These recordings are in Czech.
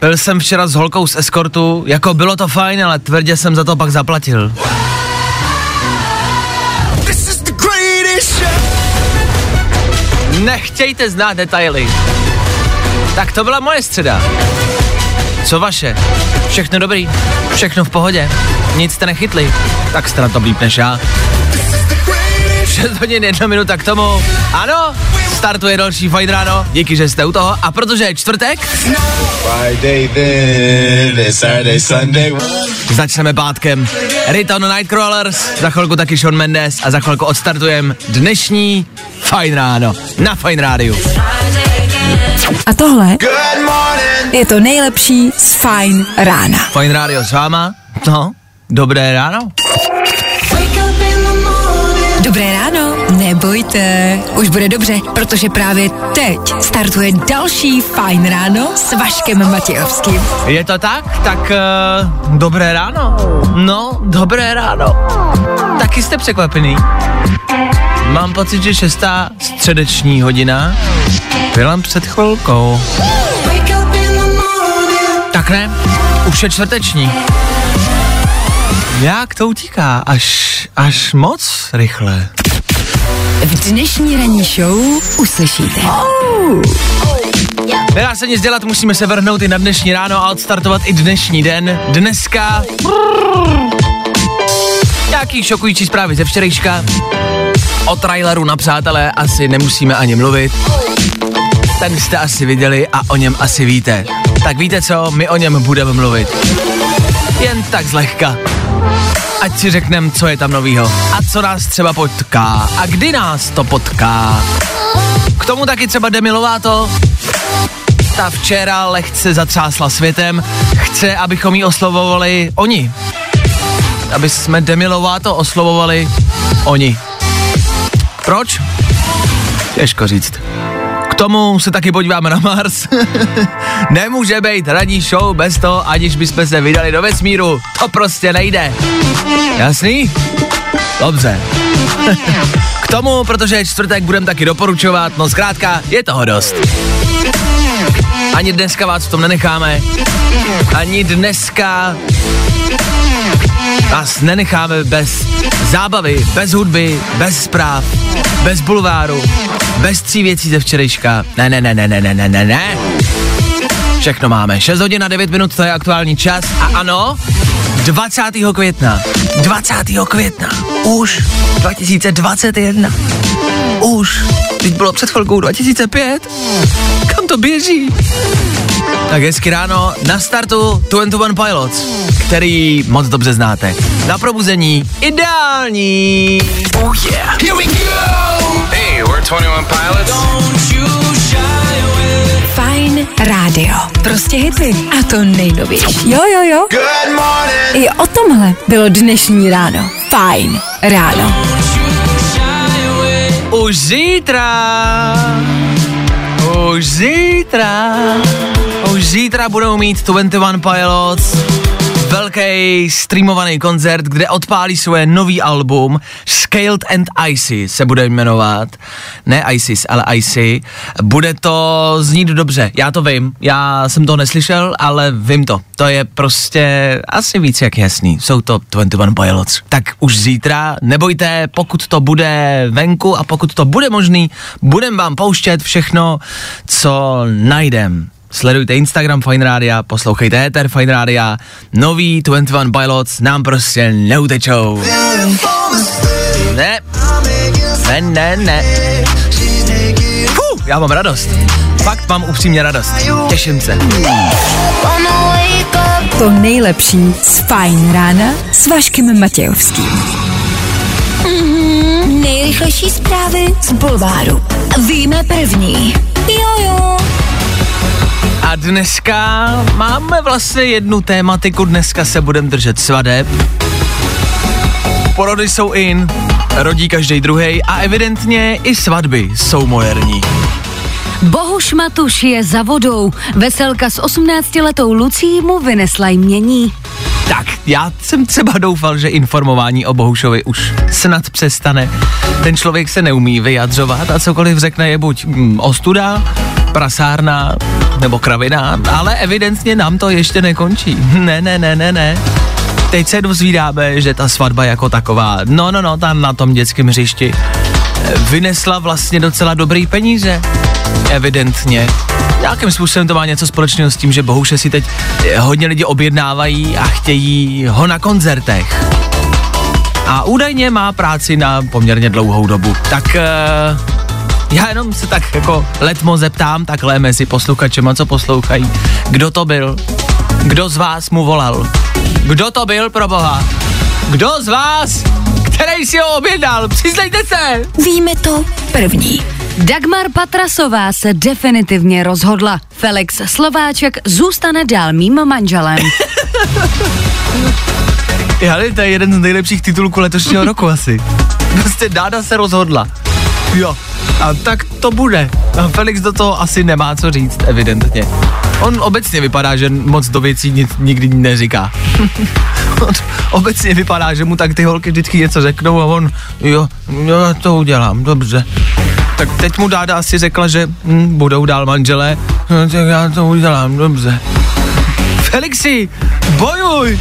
Byl jsem včera s holkou z eskortu, jako bylo to fajn, ale tvrdě jsem za to pak zaplatil. Nechtějte znát detaily. Tak to byla moje středa. Co vaše? Všechno dobrý? Všechno v pohodě? Nic jste nechytli? Tak jste na to líp než já. 6 hodin, jedna minuta k tomu. Ano, startuje další fajn ráno. Díky, že jste u toho. A protože je čtvrtek, Friday then, Saturday, Sunday. začneme pátkem. Riton Nightcrawlers, za chvilku taky Sean Mendes a za chvilku odstartujem dnešní fajn ráno na fajn rádiu. A tohle je to nejlepší z Fajn rána. Fajn rádio s váma. No, dobré ráno. Dobré ráno, nebojte, už bude dobře, protože právě teď startuje další Fajn ráno s Vaškem Matějovským. Je to tak? Tak uh, dobré ráno. No, dobré ráno. Taky jste překvapený. Mám pocit, že šestá středeční hodina byla před chvilkou. Tak ne, už je čtvrteční. Jak to utíká? Až, až moc rychle. V dnešní ranní show uslyšíte. Nedá se nic dělat, musíme se vrhnout i na dnešní ráno a odstartovat i dnešní den. Dneska... Nějaký šokující zprávy ze včerejška. O traileru na přátelé asi nemusíme ani mluvit. Ten jste asi viděli a o něm asi víte. Tak víte co, my o něm budeme mluvit. Jen tak zlehka. Ať si řekneme, co je tam novýho. A co nás třeba potká. A kdy nás to potká. K tomu taky třeba Demi Lovato, ta včera lehce zatřásla světem, chce, abychom ji oslovovali oni. Aby jsme Demi Lovato oslovovali oni. Proč? Těžko říct. K tomu se taky podíváme na Mars. Nemůže být ranní show bez toho, aniž bychom se vydali do vesmíru. To prostě nejde. Jasný? Dobře. K tomu, protože čtvrtek, budeme taky doporučovat, no zkrátka, je toho dost. Ani dneska vás v tom nenecháme. Ani dneska vás nenecháme bez zábavy, bez hudby, bez zpráv, bez bulváru, bez tří věcí ze včerejška. Ne, ne, ne, ne, ne, ne, ne, ne, ne. Všechno máme. 6 hodin a 9 minut, to je aktuální čas. A ano, 20. května. 20. května. Už 2021. Už. Teď bylo před chvilkou 2005. Kam to běží? Tak hezky ráno, na startu 21 Pilots, který moc dobře znáte. Na probuzení ideální. Oh yeah. Here we go. Hey, we're 21 Pilots. Fajn rádio. Prostě hity. A to nejnovější. Jo, jo, jo. Good morning. I o tomhle bylo dnešní ráno. Fajn ráno. Už zítra. Už zítra. Už zítra budou mít 21 Pilots velký streamovaný koncert, kde odpálí svoje nový album Scaled and Icy se bude jmenovat. Ne ISIS, ale Icy. Bude to znít dobře, já to vím. Já jsem to neslyšel, ale vím to. To je prostě asi víc jak jasný. Jsou to 21 Pilots. Tak už zítra, nebojte, pokud to bude venku a pokud to bude možný, budem vám pouštět všechno, co najdem. Sledujte Instagram Fine Rádia, poslouchejte Ether Fine Rádia, nový 21 Pilots nám prostě neutečou. Ne, ne, ne, ne. Fuh, já mám radost. Fakt mám upřímně radost. Těším se. To nejlepší z Fajn rána s Vaškem Matějovským. Nejrychlejší zprávy z Bulváru. Víme první. Jo, jo. A dneska máme vlastně jednu tématiku, dneska se budeme držet svadeb. Porody jsou in, rodí každý druhý a evidentně i svatby jsou moderní. Bohuš Matuš je za vodou. Veselka s 18-letou Lucí mu vynesla jmění. Tak, já jsem třeba doufal, že informování o Bohušovi už snad přestane. Ten člověk se neumí vyjadřovat a cokoliv řekne je buď mm, ostuda, prasárna nebo kravina, ale evidentně nám to ještě nekončí. Ne, ne, ne, ne, ne. Teď se dozvídáme, že ta svatba jako taková, no, no, no, tam na tom dětském hřišti eh, vynesla vlastně docela dobrý peníze. Evidentně. Nějakým způsobem to má něco společného s tím, že Bohuše si teď eh, hodně lidi objednávají a chtějí ho na koncertech. A údajně má práci na poměrně dlouhou dobu. Tak uh, já jenom se tak jako letmo zeptám takhle mezi posluchačema, co poslouchají. Kdo to byl? Kdo z vás mu volal? Kdo to byl, pro boha? Kdo z vás, který si ho objednal? Přiznejte se! Víme to první. Dagmar Patrasová se definitivně rozhodla. Felix Slováček zůstane dál mým manželem. Ale to je jeden z nejlepších titulků letošního roku asi. Prostě Dáda se rozhodla. Jo. A tak to bude. Felix do toho asi nemá co říct, evidentně. On obecně vypadá, že moc do věcí nic, nikdy neříká. on obecně vypadá, že mu tak ty holky vždycky něco řeknou a on, jo, jo, já to udělám, dobře. Tak teď mu Dáda asi řekla, že hm, budou dál manželé, no, tak já to udělám, dobře. Felixi, bojuj!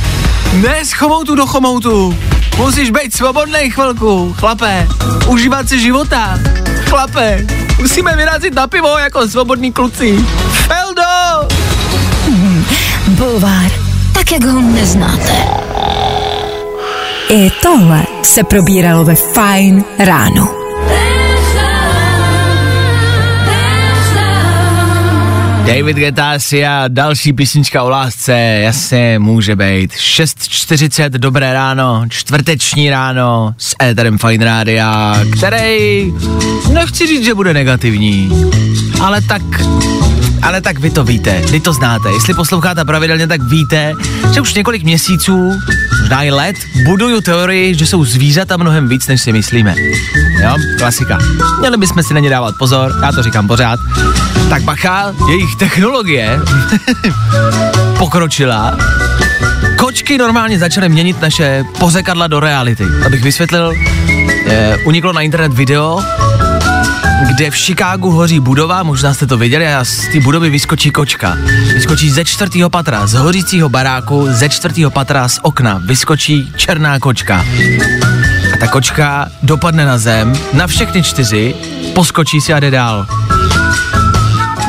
Ne z chomoutu do chomoutu. Musíš být svobodný chvilku, chlape. Užívat si života. Chlape, musíme vyrazit na pivo jako svobodní kluci. Feldo! Bulvár, tak jak ho neznáte. I tohle se probíralo ve Fine ráno. David Getasi a další písnička o lásce, jasně, může být. 6.40, dobré ráno, čtvrteční ráno s Éterem Fine Rádia, který, nechci říct, že bude negativní, ale tak, ale tak vy to víte, vy to znáte. Jestli posloucháte pravidelně, tak víte, že už několik měsíců, možná i let, buduju teorii, že jsou zvířata mnohem víc, než si myslíme. Jo, klasika. Měli bychom si na ně dávat pozor, já to říkám pořád. Tak bacha, jejich technologie pokročila. Kočky normálně začaly měnit naše pozekadla do reality. Abych vysvětlil, eh, uniklo na internet video, kde v Chicagu hoří budova, možná jste to viděli, a z té budovy vyskočí kočka. Vyskočí ze čtvrtého patra, z hořícího baráku, ze čtvrtého patra z okna, vyskočí černá kočka. Ta kočka dopadne na zem, na všechny čtyři, poskočí si a jde dál.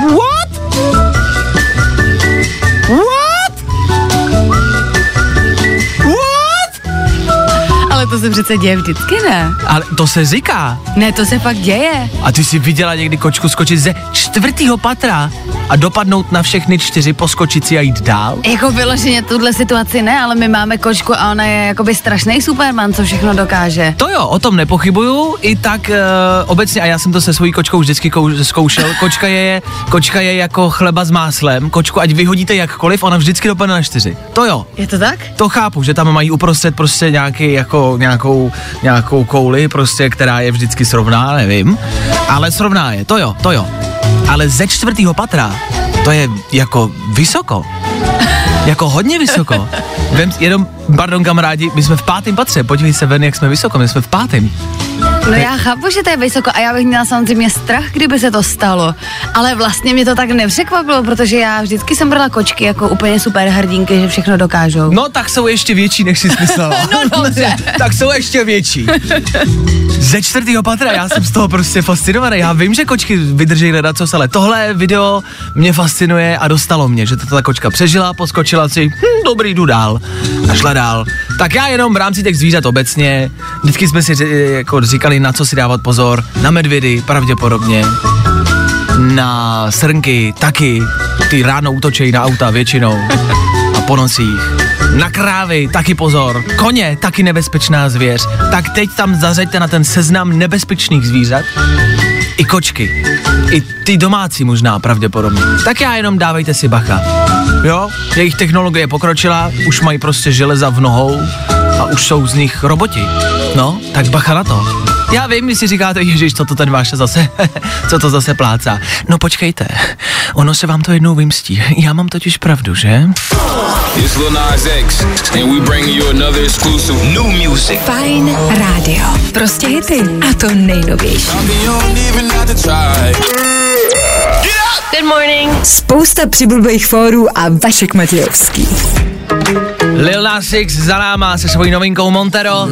What? What? What? Ale to se přece děje vždycky, ne? Ale to se říká. Ne, to se fakt děje. A ty jsi viděla někdy kočku skočit ze čtvrtého patra a dopadnout na všechny čtyři, poskočit si a jít dál? Jako vyloženě tuhle situaci ne, ale my máme kočku a ona je jakoby strašný superman, co všechno dokáže. To jo, o tom nepochybuju, i tak uh, obecně, a já jsem to se svojí kočkou vždycky kou, zkoušel, kočka je, kočka je jako chleba s máslem, kočku ať vyhodíte jakkoliv, ona vždycky dopadne na čtyři. To jo, Je to tak? to chápu, že tam mají uprostřed prostě nějaký, jako, nějakou, nějakou kouli, prostě, která je vždycky srovná, nevím, ale srovná je, to jo, to jo. Ale ze čtvrtého patra, to je jako vysoko. Jako hodně vysoko. Vem, jenom, pardon kamarádi, my jsme v pátém patře, podívej se ven, jak jsme vysoko, my jsme v pátém. No já chápu, že to je vysoko a já bych měla samozřejmě strach, kdyby se to stalo. Ale vlastně mě to tak nepřekvapilo, protože já vždycky jsem brala kočky jako úplně super hrdinky, že všechno dokážou. No tak jsou ještě větší, než jsi myslela. No, dobře. tak jsou ještě větší. Ze čtvrtého patra, já jsem z toho prostě fascinovaný. Já vím, že kočky vydrží hledat co ale tohle video mě fascinuje a dostalo mě, že to ta kočka přežila, poskočila si, hm, dobrý, jdu dál a šla dál. Tak já jenom v rámci těch zvířat obecně, vždycky jsme si ře- jako říkali, na co si dávat pozor, na medvědy pravděpodobně, na srnky taky, ty ráno útočejí na auta většinou. A po nocích. Na krávy taky pozor, koně taky nebezpečná zvěř. Tak teď tam zařaďte na ten seznam nebezpečných zvířat. I kočky, i ty domácí možná pravděpodobně, tak já jenom dávejte si bacha. Jo, jejich technologie pokročila, už mají prostě železa v nohou a už jsou z nich roboti. No, tak bacha na to. Já vím, když si říkáte, ježiš, co to ten váš zase, co to zase plácá. No počkejte, ono se vám to jednou vymstí. Já mám totiž pravdu, že? It's Lil Nas X, and we bring you another exclusive new music. Fajn rádio. Prostě hity. A to nejnovější. Good morning. Spousta přibulbých fórů a Vašek Matějovský. Lil Nas X za náma se svojí novinkou Montero.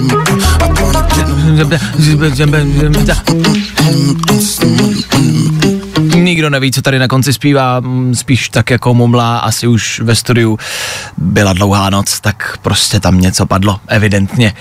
Nikdo neví, co tady na konci zpívá, mm, spíš tak jako mumlá, asi už ve studiu byla dlouhá noc, tak prostě tam něco padlo, evidentně.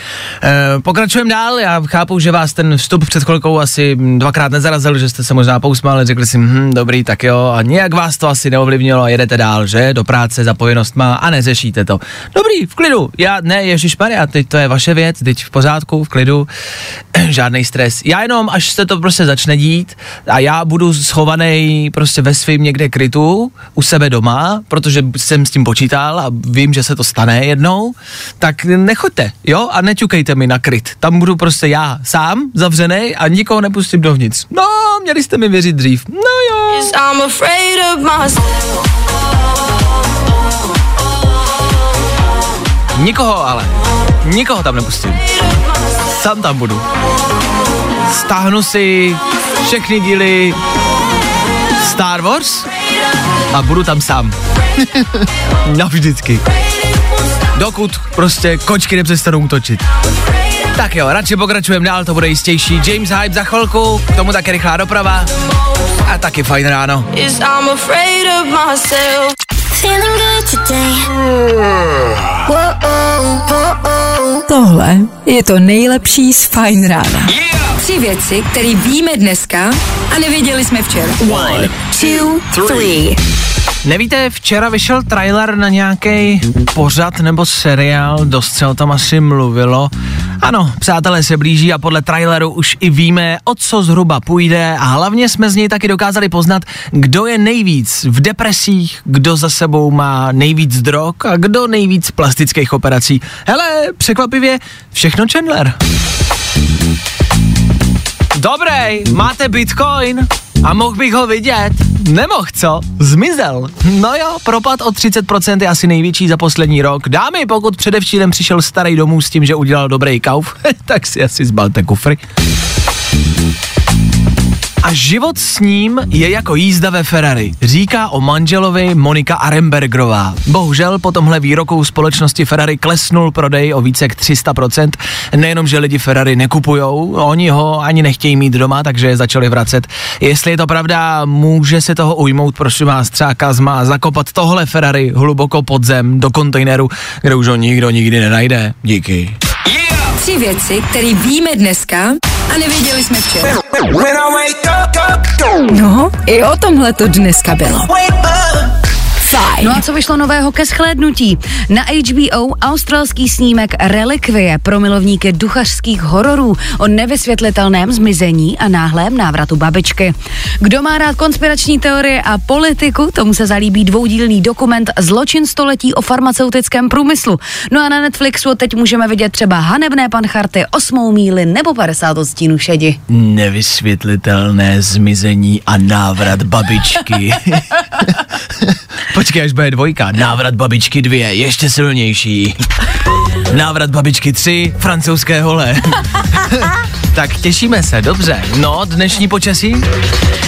E, pokračujeme dál, já chápu, že vás ten vstup před chvilkou asi dvakrát nezarazil, že jste se možná pousmáli, řekli si, hm, dobrý, tak jo, a nějak vás to asi neovlivnilo a jedete dál, že, do práce, zapojenost má a neřešíte to. Dobrý, v klidu, já, ne, ježišmarja, teď to je vaše věc, teď v pořádku, v klidu, žádný stres. Já jenom, až se to prostě začne dít a já budu schovaný prostě ve svým někde krytu, u sebe doma, protože jsem s tím počítal a vím, že se to stane jednou, tak nechoďte, jo, a neťukejte mi na kryt. Tam budu prostě já sám, zavřený a nikoho nepustím dovnitř. No, měli jste mi věřit dřív. No jo. I'm afraid of myself. Nikoho ale. Nikoho tam nepustím. Sám tam budu. Stáhnu si všechny díly Star Wars a budu tam sám. Navždycky. Dokud prostě kočky nepřestanou útočit. Tak jo, radši pokračujeme dál, to bude jistější. James Hype za chvilku, k tomu také rychlá doprava a taky fajn ráno. Yes, I'm afraid of myself. Feeling good today. Tohle je to nejlepší z Fajn rána. Tři věci, které víme dneska a nevěděli jsme včera. One, two, three. Nevíte, včera vyšel trailer na nějaký pořad nebo seriál, dost se o tom asi mluvilo. Ano, přátelé se blíží a podle traileru už i víme, o co zhruba půjde a hlavně jsme z něj taky dokázali poznat, kdo je nejvíc v depresích, kdo za sebou má nejvíc drog a kdo nejvíc plastických operací. Hele, překvapivě, všechno Chandler. Dobrý, máte bitcoin? A mohl bych ho vidět? Nemohl, co? Zmizel. No jo, propad o 30% je asi největší za poslední rok. Dámy, pokud předevčírem přišel starý domů s tím, že udělal dobrý kauf, tak si asi zbalte kufry. A život s ním je jako jízda ve Ferrari, říká o manželovi Monika Arembergerová. Bohužel po tomhle výroku společnosti Ferrari klesnul prodej o více jak 300%. Nejenom, že lidi Ferrari nekupujou, oni ho ani nechtějí mít doma, takže je začali vracet. Jestli je to pravda, může se toho ujmout, prosím vás, třeba Kazma, zakopat tohle Ferrari hluboko pod zem do kontejneru, kde už ho nikdo nikdy nenajde. Díky. Tři věci, které víme dneska a nevěděli jsme včera. No, i o tomhle to dneska bylo. Fajn. No a co vyšlo nového ke shlédnutí? Na HBO australský snímek Relikvie pro milovníky duchařských hororů o nevysvětlitelném zmizení a náhlém návratu babičky. Kdo má rád konspirační teorie a politiku, tomu se zalíbí dvoudílný dokument Zločin století o farmaceutickém průmyslu. No a na Netflixu teď můžeme vidět třeba Hanebné pancharty, Osmou míly nebo 50 odstínů šedi. Nevysvětlitelné zmizení a návrat babičky. Počkej, až bude dvojka. Návrat babičky dvě, ještě silnější. Návrat babičky tři, francouzské hole. tak těšíme se, dobře. No, dnešní počasí?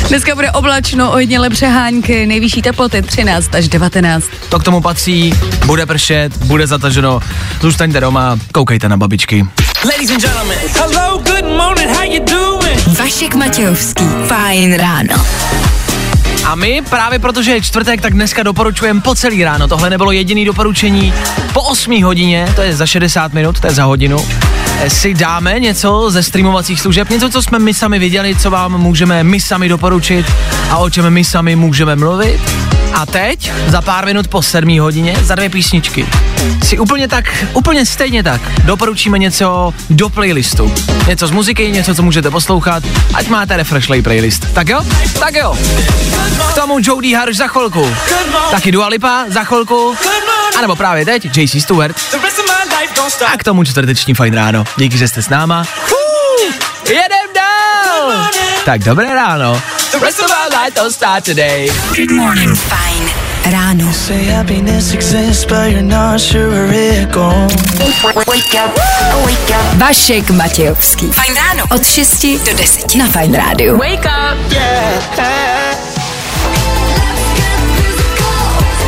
Dneska bude oblačno, ojediněle přehánky, nejvyšší teploty 13 až 19. To k tomu patří, bude pršet, bude zataženo. Zůstaňte doma, koukejte na babičky. Ladies and gentlemen, hello, good morning, how you doing? Vašek Matějovský. Fajn ráno. A my právě protože je čtvrtek, tak dneska doporučujeme po celý ráno. Tohle nebylo jediný doporučení. Po 8 hodině, to je za 60 minut, to je za hodinu, si dáme něco ze streamovacích služeb, něco, co jsme my sami viděli, co vám můžeme my sami doporučit a o čem my sami můžeme mluvit. A teď, za pár minut po sedmý hodině, za dvě písničky, si úplně tak, úplně stejně tak, doporučíme něco do playlistu. Něco z muziky, něco, co můžete poslouchat, ať máte refreshlej playlist. Tak jo? Tak jo. K tomu Jodie Harsh za chvilku. Taky Dua Lipa za chvilku. A nebo právě teď JC Stewart. A k tomu čtvrteční fajn ráno. Díky, že jste s náma. Fuh, jedem dál! Tak dobré ráno. The rest of our life don't start today. Good morning. Fajn ráno. Vašek Matějovský. Fajn ráno. Od 6 do 10 na Fajn rádiu. Wake up.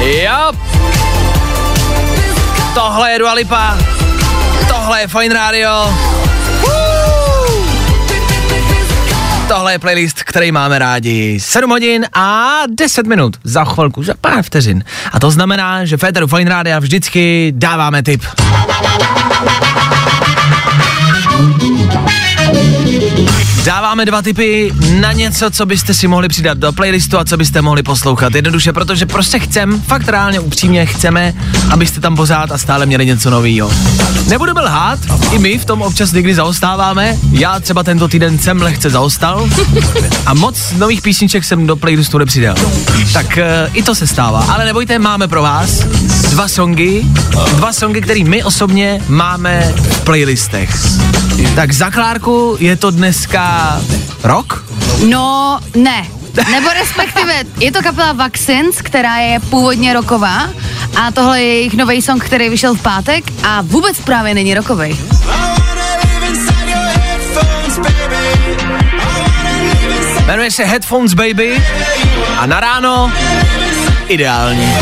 Jo. Tohle je Dua Lipa. Tohle je Fine Radio. Tohle je playlist, který máme rádi. 7 hodin a 10 minut. Za chvilku, za pár vteřin. A to znamená, že Féteru Fine Radio vždycky dáváme tip. Dáváme dva tipy na něco, co byste si mohli přidat do playlistu a co byste mohli poslouchat. Jednoduše, protože prostě chcem, fakt reálně upřímně chceme, abyste tam pořád a stále měli něco nového. Nebudeme lhát, i my v tom občas někdy zaostáváme. Já třeba tento týden jsem lehce zaostal a moc nových písniček jsem do playlistu nepřidal. Tak e, i to se stává. Ale nebojte, máme pro vás dva songy, dva songy, které my osobně máme v playlistech. Tak za Klárku je to dneska rok? No, ne. Nebo respektive, je to kapela Vaccines, která je původně roková a tohle je jejich nový song, který vyšel v pátek a vůbec právě není rokový. Jmenuje se Headphones Baby a na ráno ideální.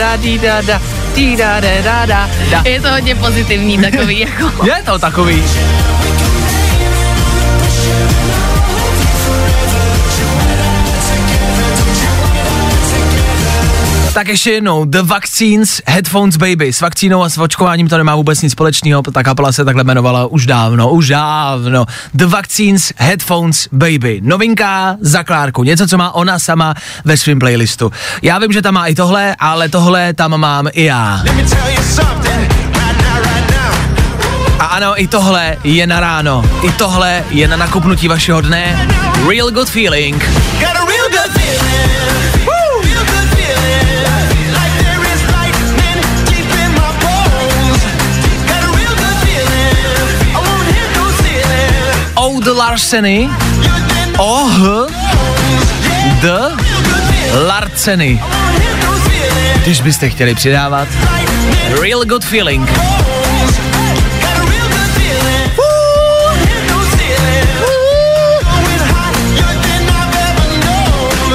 Da, da, da, di, da, da, da, da, da, da, da. Je to hodně pozitivní takový jako. Je to takový. Tak ještě jednou, The Vaccines Headphones Baby. S vakcínou a s očkováním to nemá vůbec nic společného, ta kapela se takhle jmenovala už dávno, už dávno. The Vaccines Headphones Baby. Novinka za Klárku, něco, co má ona sama ve svém playlistu. Já vím, že tam má i tohle, ale tohle tam mám i já. A ano, i tohle je na ráno. I tohle je na nakupnutí vašeho dne. Real good feeling. The Larseny. Oh, the Larceny. Když byste chtěli přidávat. Real good feeling.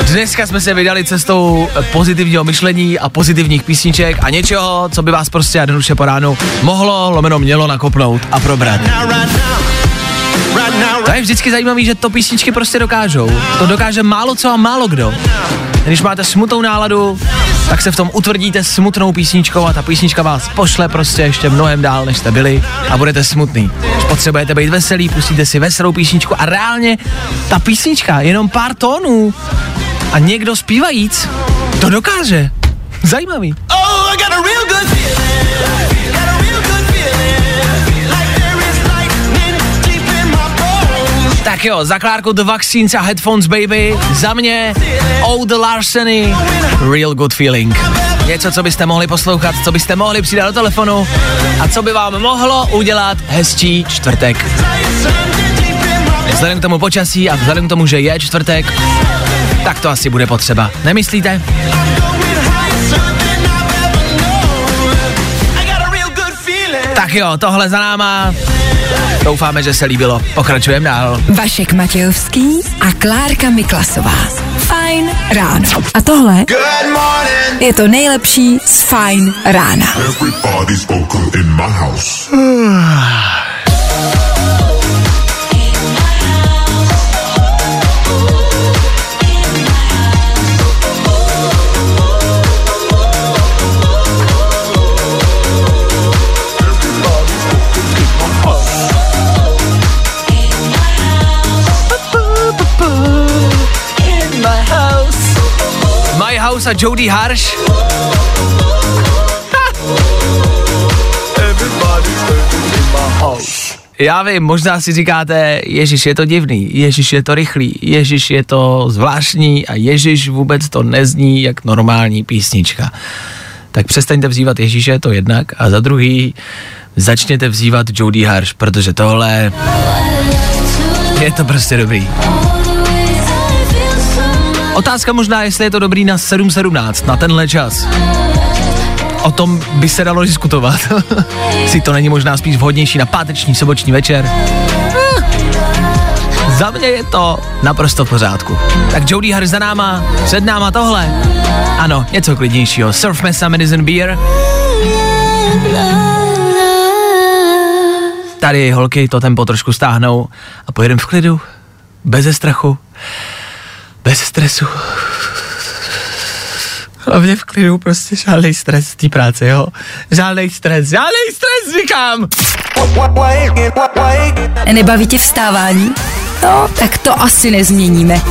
Dneska jsme se vydali cestou pozitivního myšlení a pozitivních písniček a něčeho, co by vás prostě jednoduše po ránu mohlo, lomeno mělo nakopnout a probrat. To je vždycky zajímavé, že to písničky prostě dokážou. To dokáže málo co a málo kdo. Když máte smutnou náladu, tak se v tom utvrdíte smutnou písničkou a ta písnička vás pošle prostě ještě mnohem dál, než jste byli a budete smutný. Když potřebujete být veselý, pustíte si veselou písničku a reálně ta písnička, jenom pár tónů a někdo zpívajíc, to dokáže. Zajímavý. Tak jo, za Klárku The Vaccines a Headphones Baby, za mě the Larseny, Real Good Feeling. Něco, co byste mohli poslouchat, co byste mohli přidat do telefonu a co by vám mohlo udělat hezčí čtvrtek. Vzhledem k tomu počasí a vzhledem k tomu, že je čtvrtek, tak to asi bude potřeba. Nemyslíte? Tak jo, tohle za náma. Doufáme, že se líbilo. Pokračujeme dál. Vašek Matějovský a Klárka Miklasová. Fajn ráno. A tohle je to nejlepší z Fajn rána. Everybody's in my house. Cross a Jody Harsh. Já vím, možná si říkáte, Ježíš je to divný, Ježíš je to rychlý, Ježíš je to zvláštní a Ježíš vůbec to nezní jak normální písnička. Tak přestaňte vzývat Ježíše, to jednak, a za druhý začněte vzývat Jody Harsh, protože tohle je to prostě dobrý. Otázka možná, jestli je to dobrý na 7.17, na tenhle čas. O tom by se dalo diskutovat. si to není možná spíš vhodnější na páteční, soboční večer. Eh, Za mě je to naprosto v pořádku. Tak Jody Harris za náma, před náma tohle. Ano, něco klidnějšího. Surf Mesa Medicine Beer. Tady holky to tempo trošku stáhnou a pojedeme v klidu, bez strachu, bez stresu. Hlavně v klidu, prostě žádný stres z té práce, jo. Žádný stres, žádný stres, říkám. Nebaví tě vstávání? No, tak to asi nezměníme.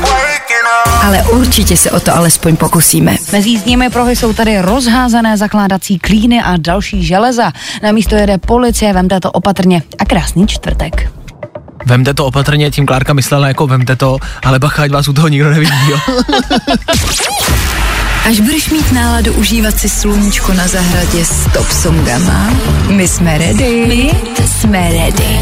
Ale určitě se o to alespoň pokusíme. Mezi jízdními pruhy jsou tady rozházané zakládací klíny a další železa. Na místo jede policie, vemte to opatrně a krásný čtvrtek. Vemte to opatrně, tím Klárka myslela jako vemte to, ale bacha, ať vás u toho nikdo nevidí, jo. Až budeš mít náladu užívat si sluníčko na zahradě s top songama, my jsme ready. My jsme ready.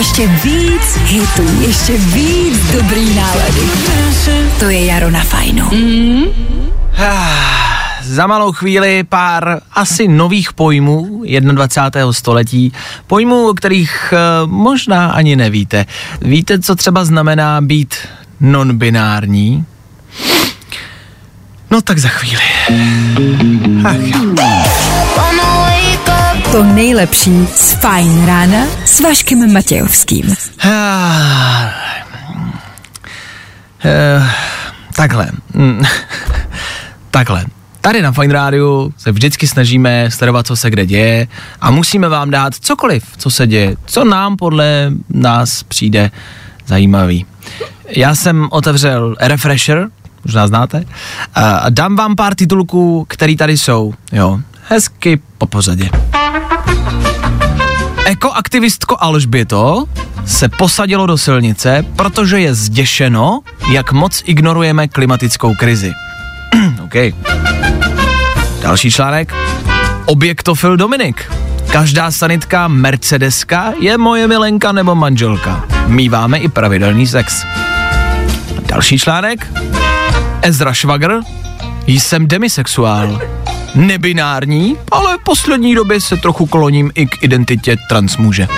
Ještě víc hitů, ještě víc dobrý nálady. To je Jaro na fajnu. Za malou chvíli pár asi nových pojmů 21. století. Pojmů, o kterých uh, možná ani nevíte. Víte, co třeba znamená být non-binární? No tak za chvíli. Ach jo. To nejlepší z Fajn rána s Vaškem Matějovským. Eh, takhle. Mm. takhle. Tady na Fine Rádiu se vždycky snažíme sledovat, co se kde děje a musíme vám dát cokoliv, co se děje, co nám podle nás přijde zajímavý. Já jsem otevřel Refresher, možná znáte, a dám vám pár titulků, které tady jsou, jo, hezky po pořadě. Ekoaktivistko Alžběto se posadilo do silnice, protože je zděšeno, jak moc ignorujeme klimatickou krizi. OK. Další článek. Objektofil Dominik. Každá sanitka Mercedeska je moje milenka nebo manželka. Míváme i pravidelný sex. Další článek. Ezra Švagr. Jsem demisexuál. Nebinární, ale v poslední době se trochu kloním i k identitě transmuže.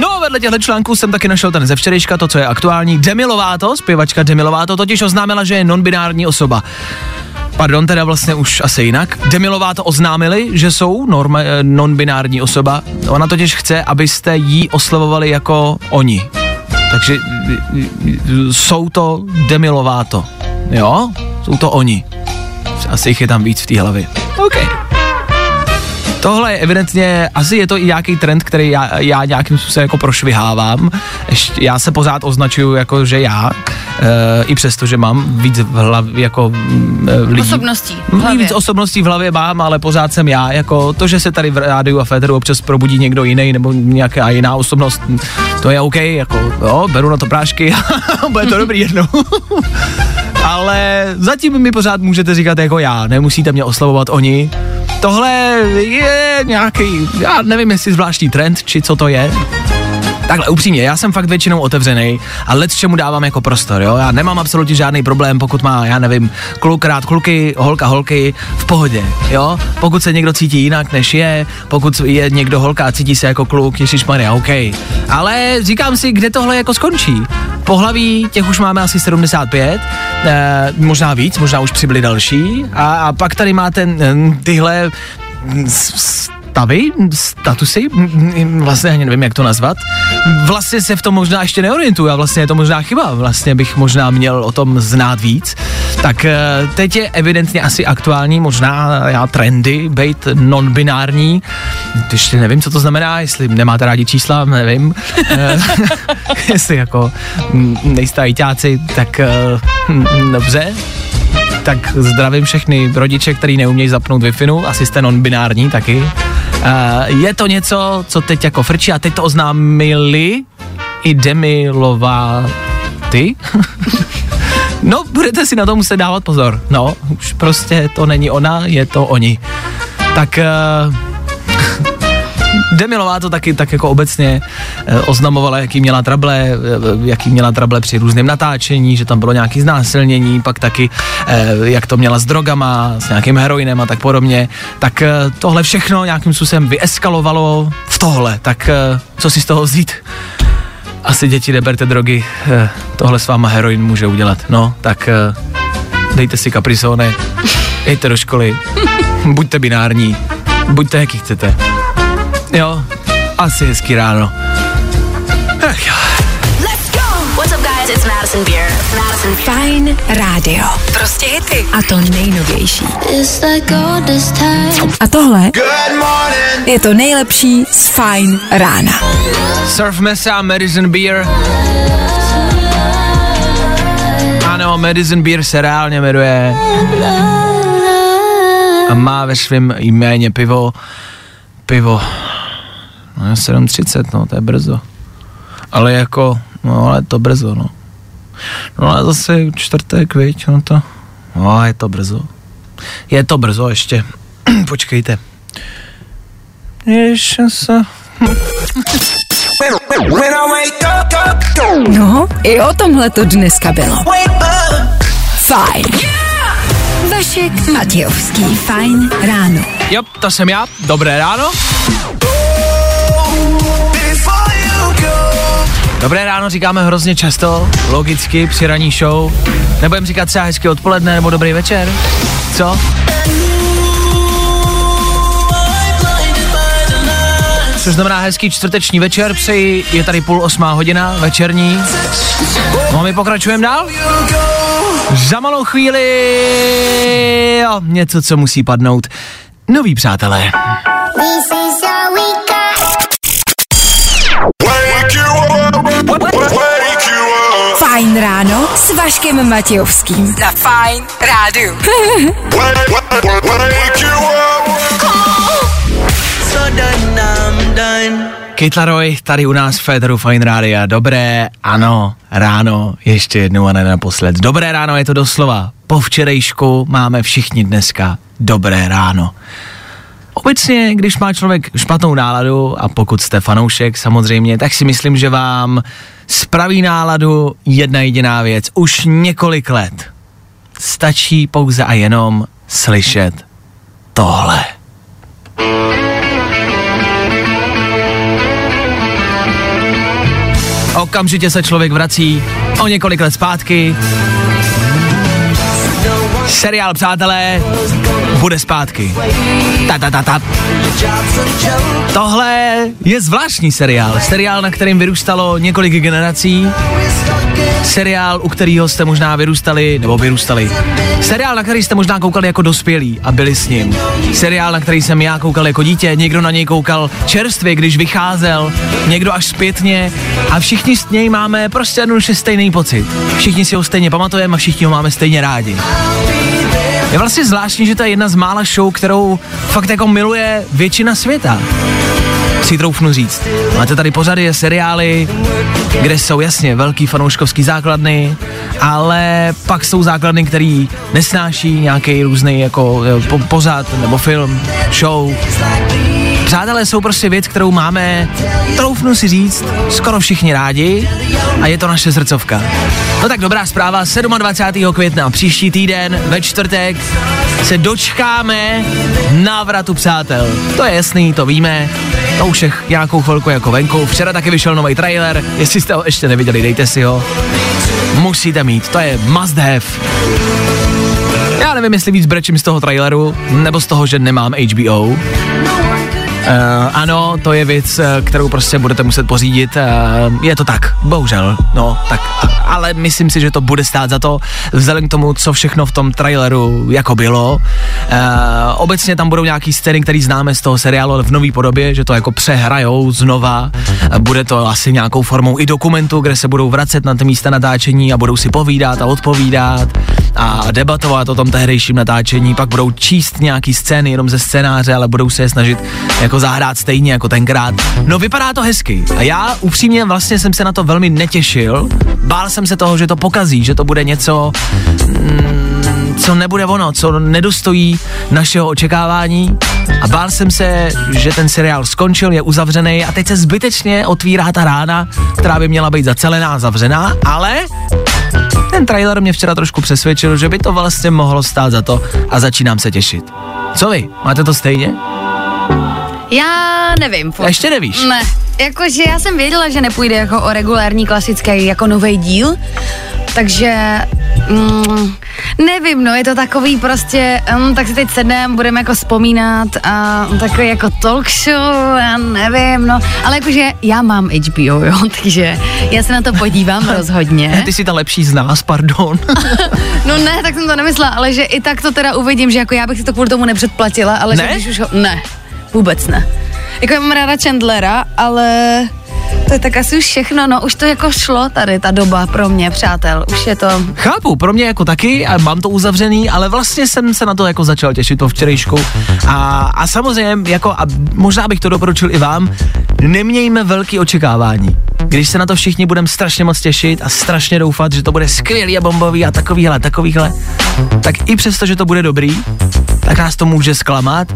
No a vedle těchto článků jsem taky našel ten ze včerejška, to, co je aktuální. Demi Lovato, zpěvačka Demi Lovato, totiž oznámila, že je non-binární osoba. Pardon, teda vlastně už asi jinak. Demi Lovato oznámili, že jsou norma, eh, non-binární osoba. Ona totiž chce, abyste jí oslovovali jako oni. Takže eh, eh, jsou to Demi Lovato. Jo? Jsou to oni. Asi jich je tam víc v té hlavě. OK. Tohle je evidentně, asi je to i nějaký trend, který já, já nějakým způsobem jako prošvihávám. Ještě, já se pořád označuju jako, že já, e, i přesto, že mám víc v hlavě jako e, lidí. Osobností v Mm, hlavě. Víc osobností v hlavě mám, ale pořád jsem já. Jako to, že se tady v rádiu a Féteru občas probudí někdo jiný nebo nějaká jiná osobnost, to je OK, jako jo, beru na to prášky, bude to dobrý jednou. Ale zatím mi pořád můžete říkat jako já, nemusíte mě oslavovat oni. Tohle je nějaký, já nevím, jestli zvláštní trend, či co to je. Takhle upřímně, já jsem fakt většinou otevřený a let čemu dávám jako prostor, jo. Já nemám absolutně žádný problém, pokud má, já nevím, kluk rád kluky, holka holky, v pohodě, jo. Pokud se někdo cítí jinak než je, pokud je někdo holka a cítí se jako kluk, Ježíš Maria, OK. Ale říkám si, kde tohle jako skončí. Pohlaví těch už máme asi 75, eh, možná víc, možná už přibyli další a, a pak tady máte mm, tyhle s- s- stavy, statusy, vlastně ani nevím, jak to nazvat. Vlastně se v tom možná ještě neorientuju a vlastně je to možná chyba. Vlastně bych možná měl o tom znát víc. Tak eh, teď je evidentně asi aktuální, možná já trendy, být non-binární. Ještě nevím, co to znamená, jestli nemáte rádi čísla, nevím. Eh, jestli jako nejste ajťáci, tak eh, dobře, tak zdravím všechny rodiče, který neumějí zapnout wi asi jste non-binární taky. Uh, je to něco, co teď jako frčí a teď to oznámili i Demi Lovaty. no, budete si na to muset dávat pozor. No, už prostě to není ona, je to oni. Tak uh, Demi Lovato taky tak jako obecně e, oznamovala, jaký měla trable, e, jaký měla trable při různém natáčení, že tam bylo nějaký znásilnění, pak taky e, jak to měla s drogama, s nějakým heroinem a tak podobně. Tak tohle všechno nějakým způsobem vyeskalovalo v tohle. Tak co si z toho vzít? Asi děti neberte drogy, tohle s váma heroin může udělat. No, tak dejte si kaprisone, jděte do školy, buďte binární, buďte jaký chcete. Jo, asi hezký ráno. Ach jo. What's up, guys? It's Madison Beer. Madison Beer. Fajn rádio. Prostě hity. A to nejnovější. It's like all this time. A tohle je to nejlepší z Fajn rána. Surf Mesa, Madison Beer. Ano, Madison Beer se reálně jmenuje a má ve svém jméně pivo, pivo, no je 7.30, no to je brzo. Ale jako, no ale je to brzo, no. No ale zase čtvrtek, viď, no to, no je to brzo. Je to brzo ještě, počkejte. Ještě se, No, i o tomhle to dneska bylo. Fajn. Vašek Matějovský. Fajn ráno. jo, to jsem já, dobré ráno. Dobré ráno říkáme hrozně často, logicky při ranní show. Nebudem říkat třeba hezky odpoledne nebo dobrý večer? Co? Což znamená hezký čtvrteční večer, přeji, je tady půl osmá hodina, večerní. No a my pokračujeme dál? Za malou chvíli, jo, něco, co musí padnout. Noví přátelé. Fajn Vaškem Matějovským. Na Fajn rádiu. Kytlaroj tady u nás v Féteru Fine Rádia. Dobré, ano, ráno, ještě jednou a ne naposled. Dobré ráno je to doslova. Po včerejšku máme všichni dneska dobré ráno. Obecně, když má člověk špatnou náladu, a pokud jste fanoušek samozřejmě, tak si myslím, že vám spraví náladu jedna jediná věc. Už několik let. Stačí pouze a jenom slyšet tohle. Okamžitě se člověk vrací o několik let zpátky. Seriál Přátelé bude zpátky. Ta, ta, ta, ta. Tohle je zvláštní seriál. Seriál, na kterým vyrůstalo několik generací. Seriál, u kterého jste možná vyrůstali, nebo vyrůstali. Seriál, na který jste možná koukali jako dospělí a byli s ním. Seriál, na který jsem já koukal jako dítě, někdo na něj koukal čerstvě, když vycházel, někdo až zpětně a všichni s něj máme prostě jednoduše stejný pocit. Všichni si ho stejně pamatujeme a všichni ho máme stejně rádi. Je vlastně zvláštní, že to je jedna z mála show, kterou fakt jako miluje většina světa. Si troufnu říct. Máte tady pořady, seriály, kde jsou jasně velký fanouškovský základny, ale pak jsou základny, který nesnáší nějaký různý jako po, pořad nebo film, show. Přátelé jsou prostě věc, kterou máme, troufnu si říct, skoro všichni rádi a je to naše srdcovka. No tak dobrá zpráva, 27. května příští týden ve čtvrtek se dočkáme návratu přátel. To je jasný, to víme, to už je nějakou chvilku jako venku. Včera taky vyšel nový trailer, jestli jste ho ještě neviděli, dejte si ho. Musíte mít, to je must have. Já nevím, jestli víc brečím z toho traileru, nebo z toho, že nemám HBO. Ano, to je věc, eh, kterou prostě budete muset pořídit. Uh, je to tak, bohužel. No, tak, ale myslím si, že to bude stát za to, vzhledem k tomu, co všechno v tom traileru jako bylo. Uh, obecně tam budou nějaký scény, které známe z toho seriálu, ale v nové podobě, že to jako přehrajou znova. Bude to asi nějakou formou i dokumentu, kde se budou vracet na ty místa natáčení a budou si povídat a odpovídat a debatovat o tom tehdejším natáčení. Pak budou číst nějaký scény jenom ze scénáře, ale budou se je snažit jako zahrát stejně jako tenkrát. No vypadá to hezky. A já upřímně vlastně jsem se na to velmi netěšil. Bál jsem se toho, že to pokazí, že to bude něco, mm, co nebude ono, co nedostojí našeho očekávání. A bál jsem se, že ten seriál skončil, je uzavřený a teď se zbytečně otvírá ta rána, která by měla být zacelená, zavřená, ale ten trailer mě včera trošku přesvědčil, že by to vlastně mohlo stát za to a začínám se těšit. Co vy? Máte to stejně? Já nevím. Furt. Ještě nevíš? Ne, jakože já jsem věděla, že nepůjde jako o regulární klasický jako nový díl, takže mm, nevím, no je to takový prostě, um, tak si teď sedneme, budeme jako vzpomínat a takový jako talk show, já nevím, no, ale jakože já mám HBO, jo, takže já se na to podívám rozhodně. Ty jsi ta lepší z nás, pardon. No ne, tak jsem to nemyslela, ale že i tak to teda uvidím, že jako já bych si to kvůli tomu nepředplatila, ale Ne? že když už ho, ne, vůbec ne. Jako já mám ráda Chandlera, ale to je tak asi už všechno, no už to jako šlo tady ta doba pro mě, přátel, už je to, Chápu, pro mě jako taky, a mám to uzavřený, ale vlastně jsem se na to jako začal těšit to včerejšku. A, a samozřejmě, jako, a možná bych to doporučil i vám, nemějme velký očekávání. Když se na to všichni budeme strašně moc těšit a strašně doufat, že to bude skvělý a bombový a takovýhle, takovýhle, tak i přesto, že to bude dobrý, tak nás to může zklamat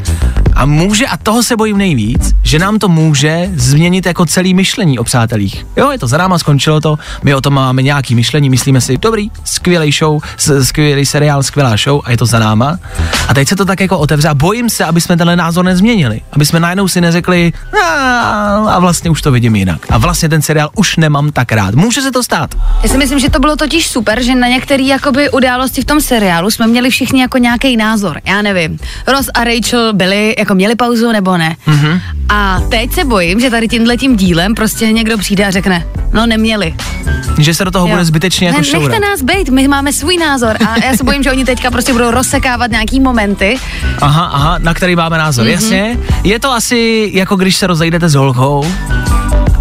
a může, a toho se bojím nejvíc, že nám to může změnit jako celý myšlení o přátelích. Jo, je to za náma, skončilo to, my o tom máme nějaký myšlení, myslíme si, dobrý, skvělý show, skvělý seriál, skvělá show a je to za náma. A teď se to tak jako otevře a bojím se, aby jsme tenhle názor nezměnili. Aby jsme najednou si neřekli, "A, a vlastně už to vidím jinak. A vlastně ten seriál už nemám tak rád. Může se to stát. já si myslím, že to bylo totiž super, že na některé jakoby události v tom seriálu jsme měli všichni jako nějaký názor, já nevím, Ross a Rachel byli, jako měli pauzu nebo ne. Mm-hmm. A teď se bojím, že tady tímhle tím dílem prostě někdo přijde a řekne, no neměli. Že se do toho Jo. bude zbytečně jako ne, šourat. Nechte nás být, my máme svůj názor a já se bojím, že oni teďka prostě budou rozsekávat nějaký momenty. Aha, aha, na který máme názor, mm-hmm. jasně. Je to asi jako když se rozejdete s holkou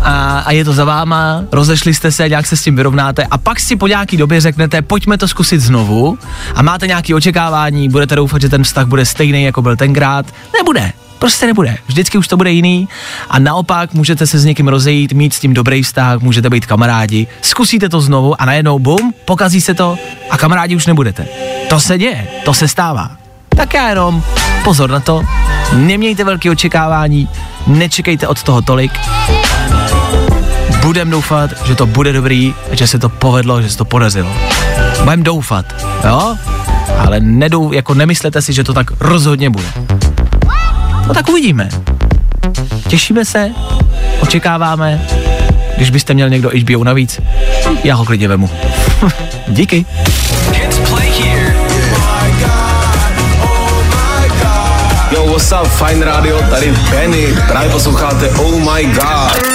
a, a je to za váma, rozešli jste se, nějak se s tím vyrovnáte a pak si po nějaký době řeknete, pojďme to zkusit znovu a máte nějaké očekávání, budete doufat, že ten vztah bude stejný, jako byl tenkrát. Nebude. Prostě nebude. Vždycky už to bude jiný a naopak můžete se s někým rozejít, mít s tím dobrý vztah, můžete být kamarádi, zkusíte to znovu a najednou bum, pokazí se to a kamarádi už nebudete. To se děje, to se stává. Tak já jenom pozor na to, nemějte velké očekávání, nečekejte od toho tolik. Budem doufat, že to bude dobrý, že se to povedlo, že se to podařilo. Budem doufat, jo? Ale nedou, jako nemyslete si, že to tak rozhodně bude. No tak uvidíme. Těšíme se, očekáváme. Když byste měl někdo HBO navíc, já ho klidně vemu. Díky. What's up, Fine Radio, tady Benny, právě posloucháte Oh My God.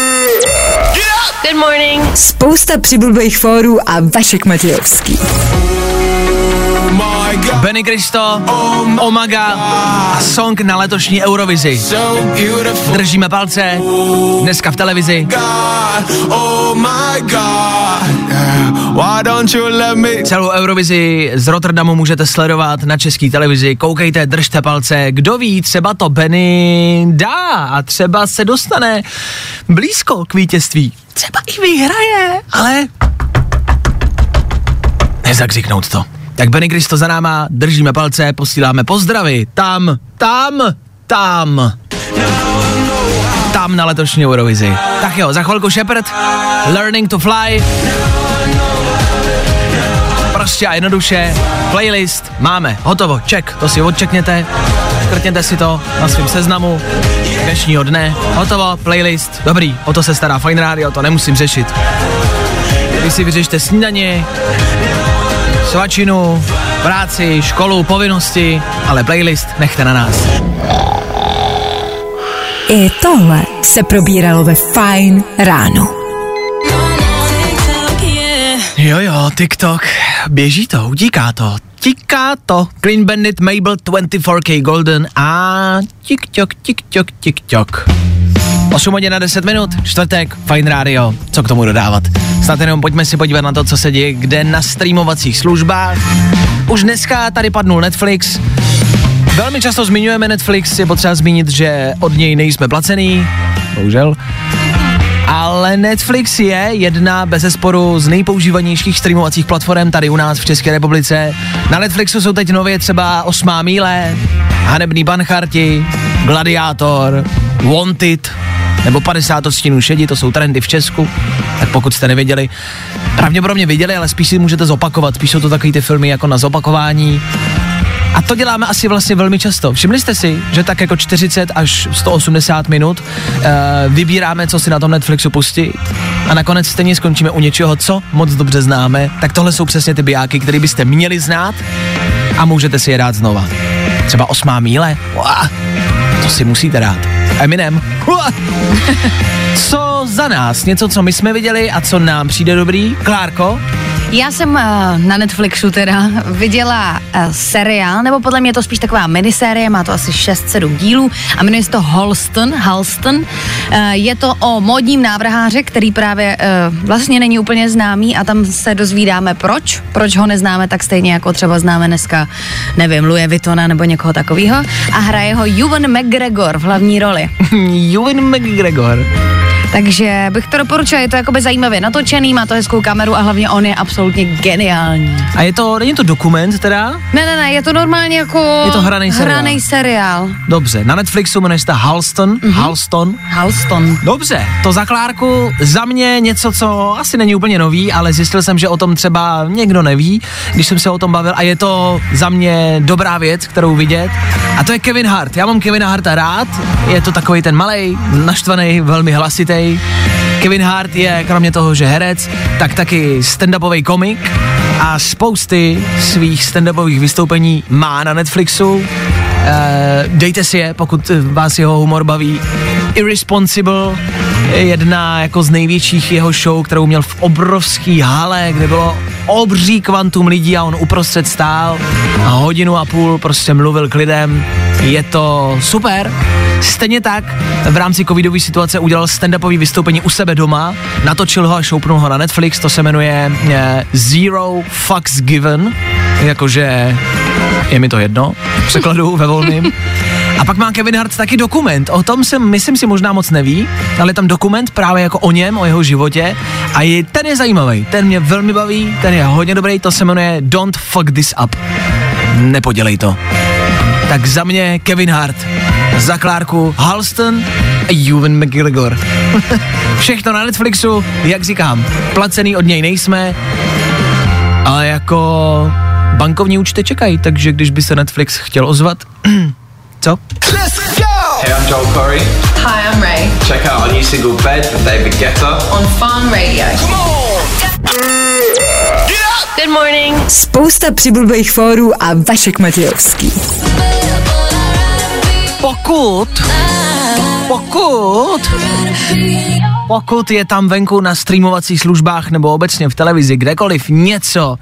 Spousta přibulbých fórů a Vašek Matějovský. Benny Kristo, Omaga a song na letošní Eurovizi. Držíme palce, dneska v televizi. God, oh my God. Why don't you let me Celou Eurovizi z Rotterdamu můžete sledovat na české televizi. Koukejte, držte palce. Kdo ví, třeba to Benny dá a třeba se dostane blízko k vítězství. Třeba i vyhraje, ale nezakřiknout to. Tak Benny Kristo za náma, držíme palce, posíláme pozdravy. Tam, tam, tam. Tam na letošní Eurovizi. Tak jo, za chvilku Shepard, Learning to Fly. Prostě a jednoduše, playlist máme, hotovo, check, to si odčekněte, krtněte si to na svém seznamu dnešního dne, hotovo, playlist, dobrý, o to se stará Fine Radio, to nemusím řešit. Vy si vyřešte snídaně, svačinu, práci, školu, povinnosti, ale playlist nechte na nás. I tohle se probíralo ve Fine ráno. Jo, jo, TikTok, běží to, utíká to, tiká to. Clean Bandit, Mabel, 24K Golden a tik-tok, tik-tok, tik-tok. 8 hodin na 10 minut, čtvrtek, Fine Radio, co k tomu dodávat. Snad jenom pojďme si podívat na to, co se děje kde na streamovacích službách. Už dneska tady padnul Netflix, Velmi často zmiňujeme Netflix, je potřeba zmínit, že od něj nejsme placený, bohužel. Ale Netflix je jedna bez zesporu z nejpoužívanějších streamovacích platform tady u nás v České republice. Na Netflixu jsou teď nově třeba Osmá míle, Hanebný Bancharti, Gladiátor, Wanted, nebo 50 odstínů šedi, to jsou trendy v Česku, tak pokud jste nevěděli, pravděpodobně viděli, ale spíš si můžete zopakovat, spíš jsou to takový ty filmy jako na zopakování. A to děláme asi vlastně velmi často. Všimli jste si, že tak jako 40 až 180 minut uh, vybíráme, co si na tom Netflixu pustit a nakonec stejně skončíme u něčeho, co moc dobře známe, tak tohle jsou přesně ty bijáky, které byste měli znát a můžete si je dát znova. Třeba osmá míle, Uá, to si musíte dát. Eminem, Uá. co za nás, něco, co my jsme viděli a co nám přijde dobrý? Klárko? Já jsem uh, na Netflixu teda viděla uh, seriál, nebo podle mě je to spíš taková minisérie, má to asi 6-7 dílů a jmenuje se to Holston. Halston. Uh, je to o módním návrháře, který právě vlastně není úplně známý a tam se dozvídáme proč, proč ho neznáme tak stejně jako třeba známe dneska, nevím, Louis Vuittona nebo někoho takového a hraje ho Ewan McGregor v hlavní roli. Ewan McGregor. Takže bych to doporučila, je to jakoby zajímavě natočený, má to hezkou kameru a hlavně on je absolutně geniální. A je to, není to dokument teda? Ne, ne, ne, je to normálně jako... Je to hraný seriál. Hraný seriál. Dobře, na Netflixu jmenuje se to Halston. Mm-hmm. Halston. Halston. Dobře, to za Klárku za mě něco, co asi není úplně nový, ale zjistil jsem, že o tom třeba někdo neví, když jsem se o tom bavil a je to za mě dobrá věc, kterou vidět. A to je Kevin Hart. Já mám Kevina Harta rád, je to takový ten malý, naštvaný, velmi hlasitý. Kevin Hart je kromě toho, že herec, tak taky stand-upový komik a spousty svých stand-upových vystoupení má na Netflixu. E, dejte si je, pokud vás jeho humor baví. Irresponsible je jedna jako z největších jeho show, kterou měl v obrovský hale, kde bylo obří kvantum lidí a on uprostřed stál a hodinu a půl prostě mluvil k lidem. Je to super. Stejně tak v rámci covidové situace udělal stand-upový vystoupení u sebe doma, natočil ho a šoupnul ho na Netflix, to se jmenuje eh, Zero Fucks Given, jakože je mi to jedno, překladu ve volným. A pak má Kevin Hart taky dokument, o tom se myslím si možná moc neví, ale je tam dokument právě jako o něm, o jeho životě a je, ten je zajímavý, ten mě velmi baví, ten je hodně dobrý, to se jmenuje Don't Fuck This Up. Nepodělej to. Tak za mě Kevin Hart, za Klárku Halston a Ewan McGregor. Všechno na Netflixu, jak říkám, placený od něj nejsme, ale jako bankovní účty čekají, takže když by se Netflix chtěl ozvat, co? Hey, I'm Joel Corey. Hi, I'm Ray Check out our new single Bed with David Guetta. on Farm Radio. Good morning. Spousta přibulbých fórů a Vašek Matějovský. Pokud, pokud, pokud je tam venku na streamovacích službách nebo obecně v televizi, kdekoliv něco,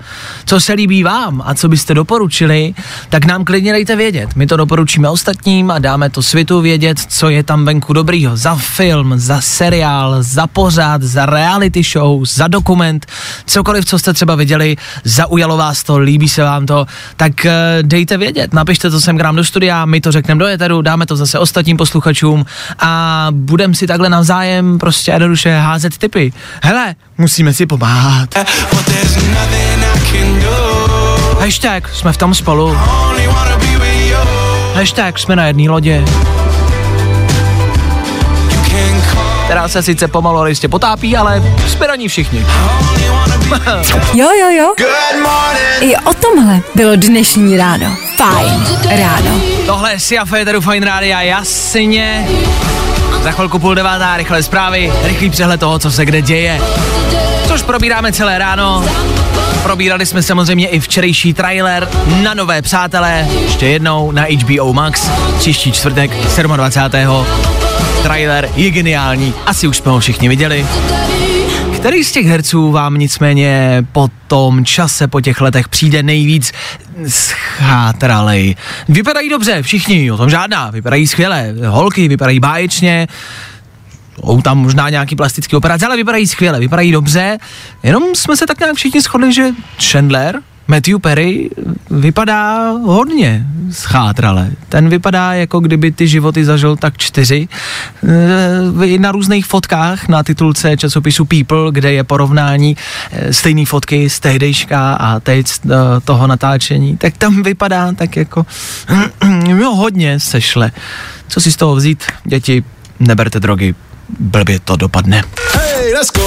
co se líbí vám a co byste doporučili, tak nám klidně dejte vědět. My to doporučíme ostatním a dáme to světu vědět, co je tam venku dobrýho. Za film, za seriál, za pořád, za reality show, za dokument, cokoliv, co jste třeba viděli, zaujalo vás to, líbí se vám to, tak eh, dejte vědět, napište to sem k nám do studia, my to řekneme do éteru, dáme to zase ostatním posluchačům a budeme si takhle navzájem prostě jednoduše házet typy. Hele, musíme si pomáhat. Hashtag, jsme v tom spolu. Hashtag, jsme na jedné lodě. Která se sice pomalu ale jistě potápí, ale jsme na ní všichni. Jo, jo, jo. I o tomhle bylo dnešní ráno. Fajn ráno. Tohle je Sia Féteru Fine Rádia, jasně. Za chvilku půl devátá, rychlé zprávy, rychlý přehled toho, co se kde děje. Což probíráme celé ráno. Probírali jsme samozřejmě i včerejší trailer na Nové přátelé, ještě jednou na HBO Max, příští čtvrtek 27. Trailer je geniální, asi už jsme ho všichni viděli. Který z těch herců vám nicméně po tom čase, po těch letech přijde nejvíc schátralej? Vypadají dobře, všichni, o tom žádná, vypadají skvěle, holky vypadají báječně, jsou tam možná nějaký plastický operace, ale vypadají skvěle, vypadají dobře, jenom jsme se tak nějak všichni shodli, že Chandler, Matthew Perry vypadá hodně schátrale. Ten vypadá jako kdyby ty životy zažil tak čtyři. E, I na různých fotkách na titulce časopisu People, kde je porovnání e, stejné fotky z tehdejška a teď z e, toho natáčení, tak tam vypadá tak jako jo, hodně sešle. Co si z toho vzít, děti, neberte drogy, blbě to dopadne. Hey, let's go.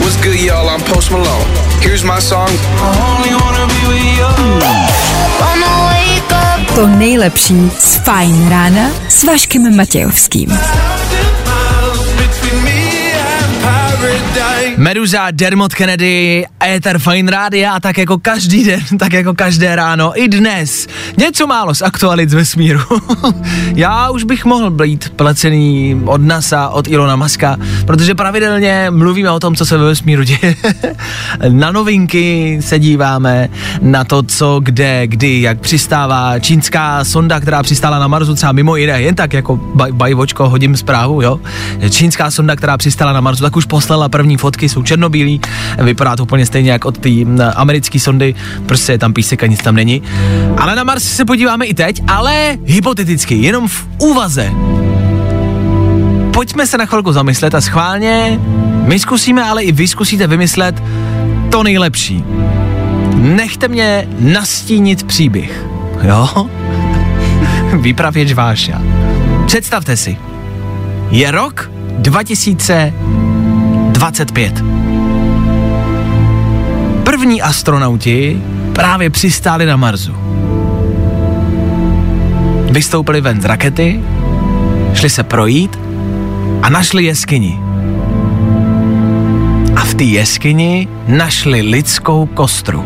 What's good, y'all? I'm Post Malone. Here's my song. I only wanna be with you. To nejlepší z Fajn rána s Vaškem Matějovským. Meduza, Dermot Kennedy, Ether Fine Rádia a tak jako každý den, tak jako každé ráno, i dnes. Něco málo z aktualit z vesmíru. Já už bych mohl být placený od NASA, od Ilona Maska, protože pravidelně mluvíme o tom, co se ve vesmíru děje. na novinky se díváme, na to, co, kde, kdy, jak přistává čínská sonda, která přistála na Marsu, třeba mimo jiné, jen tak jako baj, bajvočko, hodím zprávu, jo. Čínská sonda, která přistála na Marsu, tak už poslala první fotky, jsou černobílí, vypadá to úplně stejně jak od té americké sondy, prostě je tam písek a nic tam není. Ale na Mars se podíváme i teď, ale hypoteticky, jenom v úvaze. Pojďme se na chvilku zamyslet a schválně my zkusíme, ale i vy zkusíte vymyslet to nejlepší. Nechte mě nastínit příběh, jo? Výpravěč Váša. Představte si, je rok 2025. První astronauti právě přistáli na Marsu. Vystoupili ven z rakety, šli se projít a našli jeskyni. A v té jeskyni našli lidskou kostru.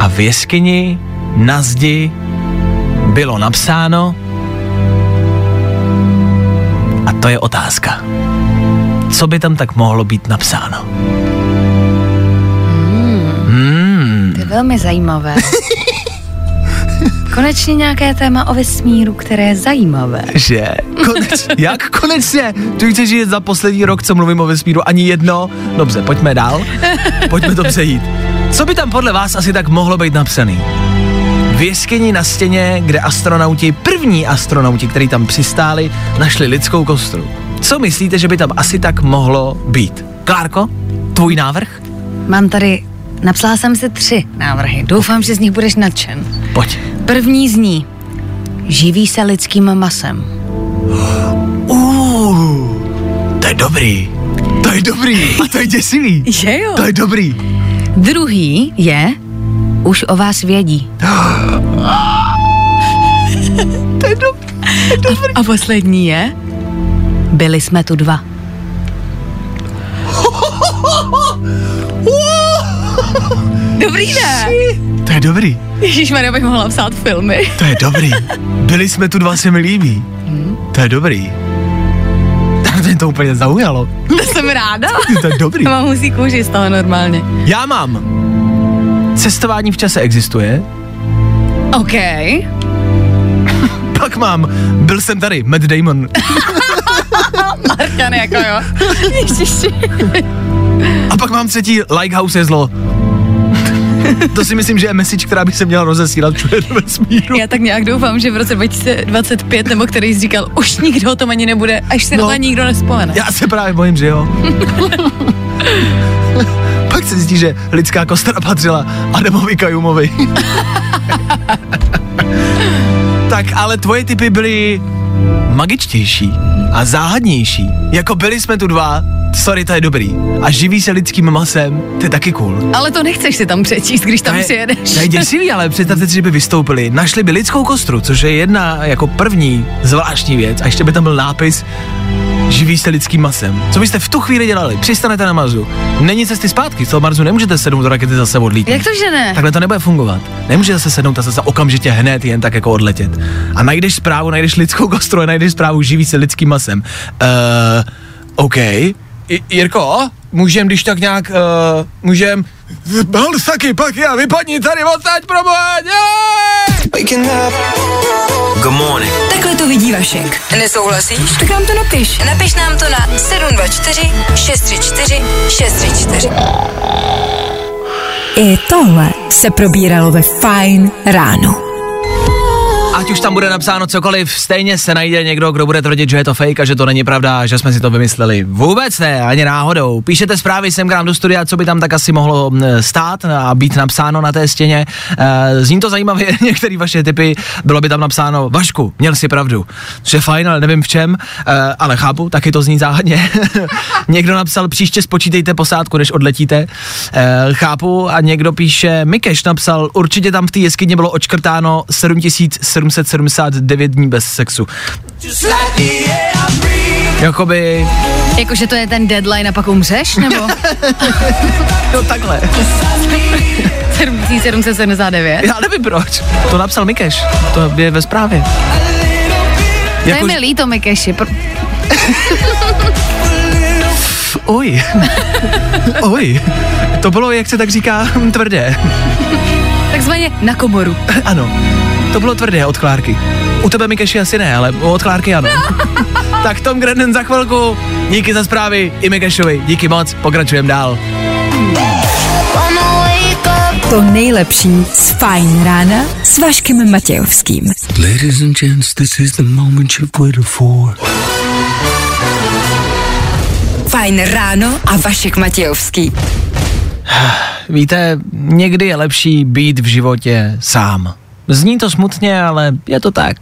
A v jeskyni na zdi bylo napsáno to je otázka. Co by tam tak mohlo být napsáno? Hmm. To je velmi zajímavé. Konečně nějaké téma o vesmíru, které je zajímavé. Že? Koneč, jak konečně? Ty chceš žít za poslední rok, co mluvím o vesmíru, ani jedno? Dobře, pojďme dál. Pojďme to přejít. Co by tam podle vás asi tak mohlo být napsaný? V jeskyni na stěně, kde astronauti, první astronauti, kteří tam přistáli, našli lidskou kostru. Co myslíte, že by tam asi tak mohlo být? Klárko, tvůj návrh? Mám tady, napsala jsem si tři návrhy. Doufám, že z nich budeš nadšen. Pojď. První zní, živí se lidským masem. Uh, to je dobrý. To je dobrý. A to je děsivý. Že jo? To je dobrý. Druhý je, už o vás vědí. To je dobrý. A poslední je, byli jsme tu dva. Dobrý ne? To je dobrý. Ježišmarja, bych mohla psát filmy. To je dobrý. Byli jsme tu dva, se mi líbí. To je dobrý. Tak mě to úplně zaujalo. To jsem ráda. To je dobrý. Mám husí kůži z toho normálně. Já mám. Cestování v čase existuje. OK. Pak mám. Byl jsem tady. Matt Damon. Marťan, jako jo. A pak mám třetí. Lighthouse je zlo. To si myslím, že je message, která by se měla rozesílat všude do vesmíru. Já tak nějak doufám, že v roce 2025, nebo který jsi říkal, už nikdo o tom ani nebude, až se No. no. na to nikdo nespomene. Já se právě bojím, že jo. Pak se zjistí, že lidská kostra patřila Adamovi Kajumovi. tak ale tvoje typy byly magičtější a záhadnější. Jako byli jsme tu dva, sorry, to je dobrý. A živí se lidským masem, to je taky cool. Ale to nechceš si tam přečíst, když tam To je, přijedeš. to je děsivý, ale představte si, že by vystoupili, našli by lidskou kostru, což je jedna jako první zvláštní věc a ještě by tam byl nápis Živí se lidským masem. Co byste v tu chvíli dělali? Přistanete na Marsu. Není cesty zpátky, z toho Marsu nemůžete sednout do rakety zase odlítnout. Jak to, že ne? Takhle to nebude fungovat. Nemůže zase sednout a zase okamžitě hned jen tak jako odletět. A najdeš zprávu, najdeš lidskou kostru a najdeš zprávu, živí se lidským masem. Uh, OK. I, Jirko, můžem když tak nějak, uh, můžem... Balsaky, paky a vypadni tady odsaď, Waking up. Good morning. Takhle to vidí Vašek. Nesouhlasíš? Tak nám to napiš. Napiš nám to na 724 634 634. I tohle se probíralo ve Fine ráno. Ať už tam bude napsáno cokoliv, stejně se najde někdo, kdo bude tvrdit, že je to fake a že to není pravda, že jsme si to vymysleli. Vůbec ne, ani náhodou. Píšete zprávy sem k nám do studia, co by tam tak asi mohlo stát a být napsáno na té stěně. E, zní to zajímavě, některé vaše typy, bylo by tam napsáno, Vašku, měl si pravdu. Že fajn, ale nevím v čem, e, ale chápu, taky to zní záhadně. někdo napsal, příště spočítejte posádku, než odletíte. E, chápu a někdo píše, Mikeš napsal, určitě tam v té jeskyni bylo očkrtáno 7779 dní bez sexu. Jakoby, Jakože to je ten deadline a pak umřeš, nebo? no takhle. 7779. Já nevím proč. To napsal Mikeš. To je ve zprávě. To je mi líto, Mikeši. Pr- Oj. Oj. To bylo, jak se tak říká, tvrdé. takzvaně na komoru. Ano. To bylo tvrdé od Klárky. U tebe Mikeši asi ne, ale od Klárky ano. tak Tom Grennan za chvilku. Díky za zprávy i Mikešovi. Díky moc. Pokračujeme dál. To nejlepší z Fine rána s Vaškem Matějovským. Ladies and gents, this is the moment you've waited for. Fajn ráno a Vašek Matějovský. Víte, někdy je lepší být v životě sám. Zní to smutně, ale je to tak.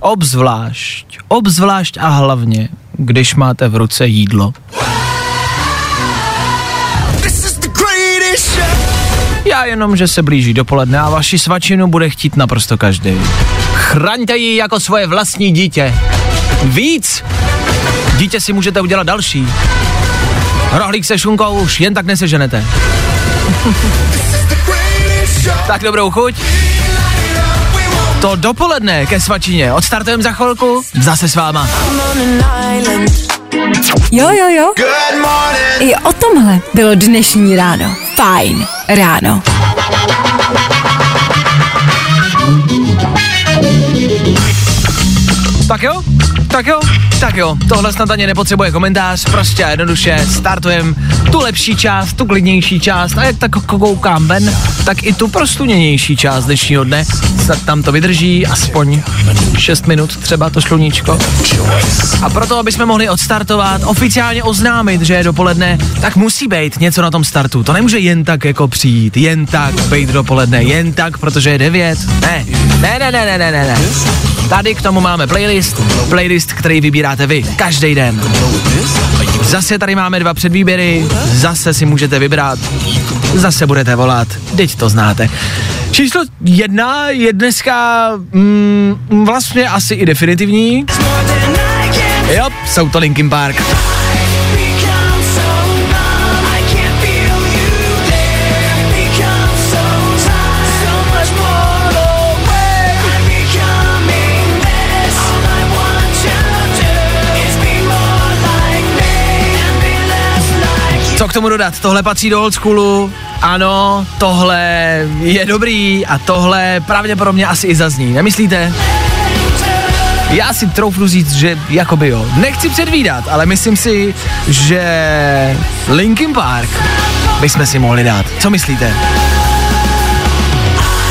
Obzvlášť, obzvlášť a hlavně, když máte v ruce jídlo. Já jenom, že se blíží dopoledne a vaši svačinu bude chtít naprosto každý. Chraňte ji jako svoje vlastní dítě. Víc! Dítě si můžete udělat další. Rohlík se šunkou už jen tak neseženete. tak dobrou chuť. To dopoledne ke svačině. Odstartujeme za chvilku. Zase s váma. Jo, jo, jo. I o tomhle bylo dnešní ráno. Fajn ráno. Tak jo, tak jo, tak jo. Tohle snad ani nepotřebuje komentář, prostě a jednoduše startujeme tu lepší část, tu klidnější část a jak tak koukám ven, tak i tu prostuněnější část dnešního dne. Snad tam to vydrží aspoň 6 minut třeba to sluníčko. A proto, aby jsme mohli odstartovat, oficiálně oznámit, že je dopoledne, tak musí být něco na tom startu. To nemůže jen tak jako přijít, jen tak být dopoledne, jen tak, protože je 9. Ne, ne, ne, ne, ne, ne, ne. Tady k tomu máme playlist, playlist, který vybíráte vy každý den. Zase tady máme dva předvýběry, zase si můžete vybrat, zase budete volat, teď to znáte. Číslo jedna je dneska mm, vlastně asi i definitivní. Jo, jsou to Linkin Park. Tomu dodat? Tohle patří do old schoolu. Ano, tohle je dobrý a tohle pravděpodobně asi i zazní. Nemyslíte? Já si troufnu říct, že jakoby jo. Nechci předvídat, ale myslím si, že Linkin Park bychom si mohli dát. Co myslíte?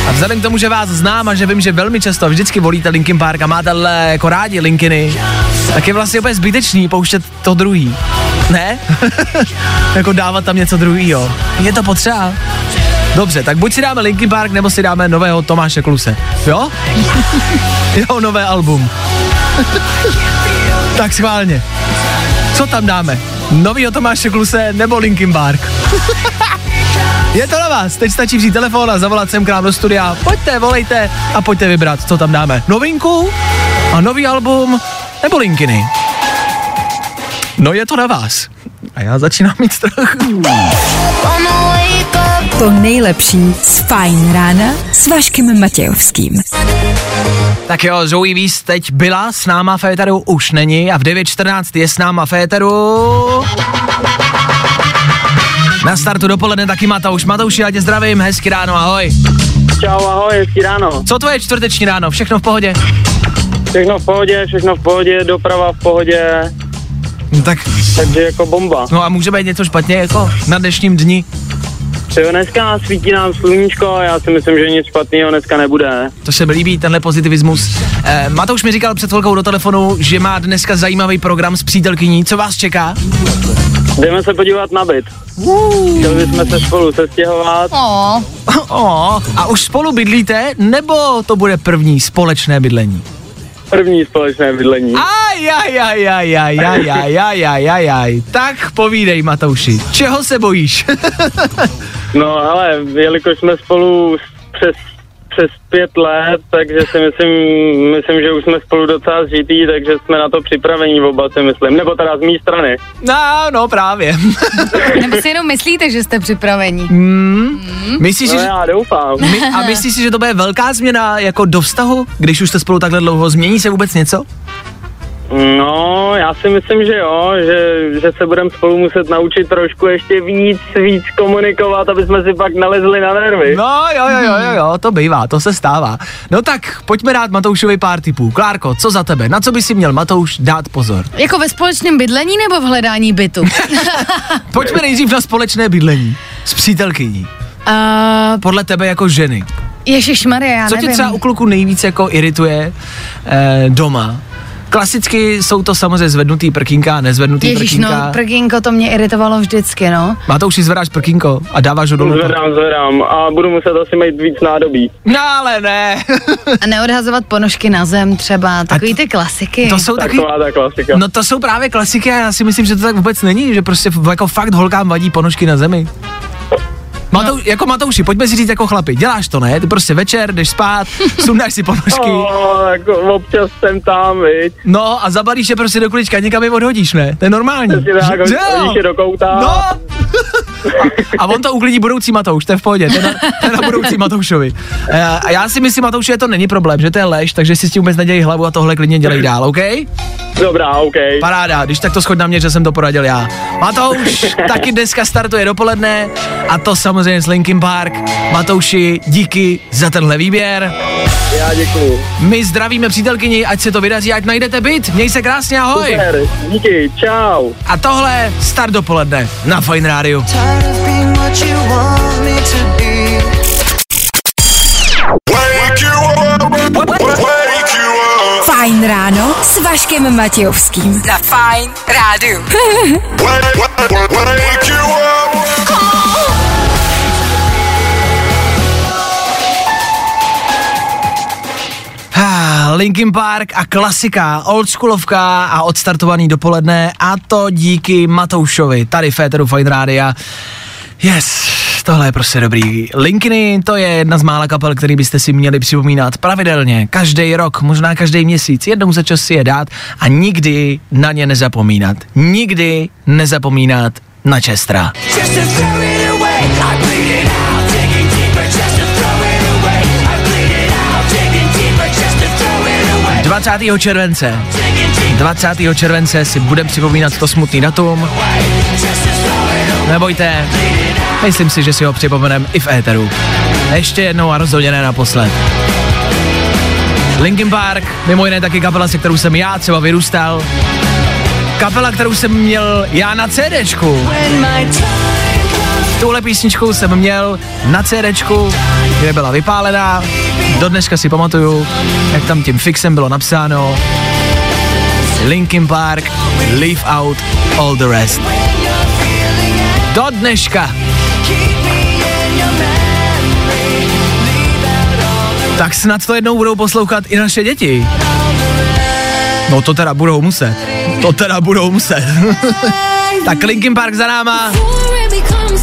A vzhledem k tomu, že vás znám a že vím, že velmi často vždycky volíte Linkin Park a máte jako rádi Linkiny, tak je vlastně úplně zbytečný pouštět to druhý. Ne? jako dávat tam něco druhýho. Je to potřeba. Dobře, tak buď si dáme Linkin Park, nebo si dáme nového Tomáše Kluse. Jo? Jeho nové album. tak schválně. Co tam dáme? Novýho Tomáše Kluse nebo Linkin Park? Je to na vás, teď stačí vzít telefon a zavolat sem k nám do studia. Pojďte, volejte a pojďte vybrat, co tam dáme. Novinku A nový album nebo Linkiny? No je to na vás. A já začínám mít strach. To nejlepší z Fajn rána s Vaškem Matějovským. Tak jo, Zoe Víz teď byla s náma Féteru, už není a v 9.14 je s náma Féteru. Na startu dopoledne taky Matouš. Matouši, já tě zdravím, hezky ráno, ahoj. Čau, ahoj, hezký ráno. Co tvoje čtvrteční ráno, všechno v pohodě? Všechno v pohodě, všechno v pohodě, doprava v pohodě, No tak, takže jako bomba. no a může být něco špatně jako na dnešním dni? Třeba dneska svítí nám sluníčko a já si myslím, že nic špatného dneska nebude. To se mi líbí, tenhle pozitivismus. Eh, Matouš mi říkal před chvilkou do telefonu, že má dneska zajímavý program s přítelkyní. Co vás čeká? Jdeme se podívat na byt. Chtěli bychom se spolu sestěhovat. O, O, a už spolu bydlíte, nebo to bude první společné bydlení? První společné bydlení. Aj, aj, aj, aj, aj, aj, aj, aj, aj, aj, aj. Tak povídej, Matouši, čeho se bojíš? No ale jelikož jsme spolu přes, přes pět let, takže si myslím, myslím, že už jsme spolu docela zžitý, takže jsme na to připravení oba si myslím. Nebo teda z mé strany. no, no právě. nebo si jenom myslíte, že jste připraveni? Myslíš, No že... já doufám. My, a myslíš si, že to bude velká změna jako do vztahu, když už jste spolu takhle dlouho? Změní se vůbec něco? No, já si myslím, že jo, že, že se budeme spolu muset naučit trošku ještě víc, víc komunikovat, aby jsme si pak nalezli na nervy. No jo, jo, jo, jo, jo, to bývá, to se stává. No tak, pojďme dát Matoušovi pár tipů. Klárko, co za tebe? Na co by si měl Matouš dát pozor? Jako ve společném bydlení nebo v hledání bytu? Pojďme nejdřív na společné bydlení s přítelkyní. uh, Podle tebe jako ženy. Ježišmarja, já Co tě nevím. třeba u kluku nejvíc jako irituje eh, doma? Klasicky jsou to samozřejmě zvednutý prkínka a nezvednutý Ježíš, prkínka. no, prkínko, to mě iritovalo vždycky, no. Matouši, zvedáš prkínko a dáváš ho dolů. Zvedám, zvedám a budu muset asi mít víc nádobí. No ale ne. A neodhazovat ponožky na zem třeba, takový ty klasiky. to jsou taky... Taková ta klasika. No to jsou právě klasiky a já si myslím, že to tak vůbec není, že prostě jako fakt holkám vadí ponožky na zemi. Matou, jako Matouši, pojďme si říct jako chlapi, děláš to, ne? Ty prostě večer jdeš spát, sundáš si ponožky, Oh, jako občas jsem tam, viď. no a zabalíš je prostě do kulička, někam je odhodíš, ne? To je normální. Hodíš je do kouta. No! A on to uklidí budoucí Matouš, to je v pohodě, to je na, to je na budoucí Matoušovi. A já si myslím, Matouši, že to není problém, že to je lež, takže si s tím vůbec nedělej hlavu a tohle klidně dělej dál, OK? Dobrá, OK. Paráda, když tak to schoď na mě, že jsem to poradil já. Matouš taky dneska startuje dopoledne a to samozřejmě s Linkin Park. Matouši, díky za tenhle výběr. Já děkuju. My zdravíme přítelkyni, ať se to vydaří, ať najdete byt. Měj se krásně, ahoj. Super, díky, čau. A tohle start dopoledne na Fine Radio. Vaškem Matějovským. Za Fajn rádu. Ah, Linkin Park a klasika, oldschoolovka a odstartovaný dopoledne a to díky Matoušovi, tady Féteru Fine Rádia. Yes, tohle je prostě dobrý. Linkiny, to je jedna z mála kapel, který byste si měli připomínat pravidelně, každý rok, možná každý měsíc, jednou za čas si je dát a nikdy na ně nezapomínat. Nikdy nezapomínat na Čestra. 20. července. 20. července si budeme připomínat to smutný datum. Nebojte, myslím si, že si ho připomeneme i v éteru. Ještě jednou a rozhodně ne naposled. Linkin Park, mimo jiné taky kapela, se kterou jsem já třeba vyrůstal. Kapela, kterou jsem měl já na CDčku. Tuhle písničku jsem měl na CDčku, kde byla vypálená. Do dneška si pamatuju, jak tam tím fixem bylo napsáno Linkin Park, leave out all the rest. Do dneška. Tak snad to jednou budou poslouchat i naše děti. No to teda budou muset. To teda budou muset. tak Linkin Park za náma.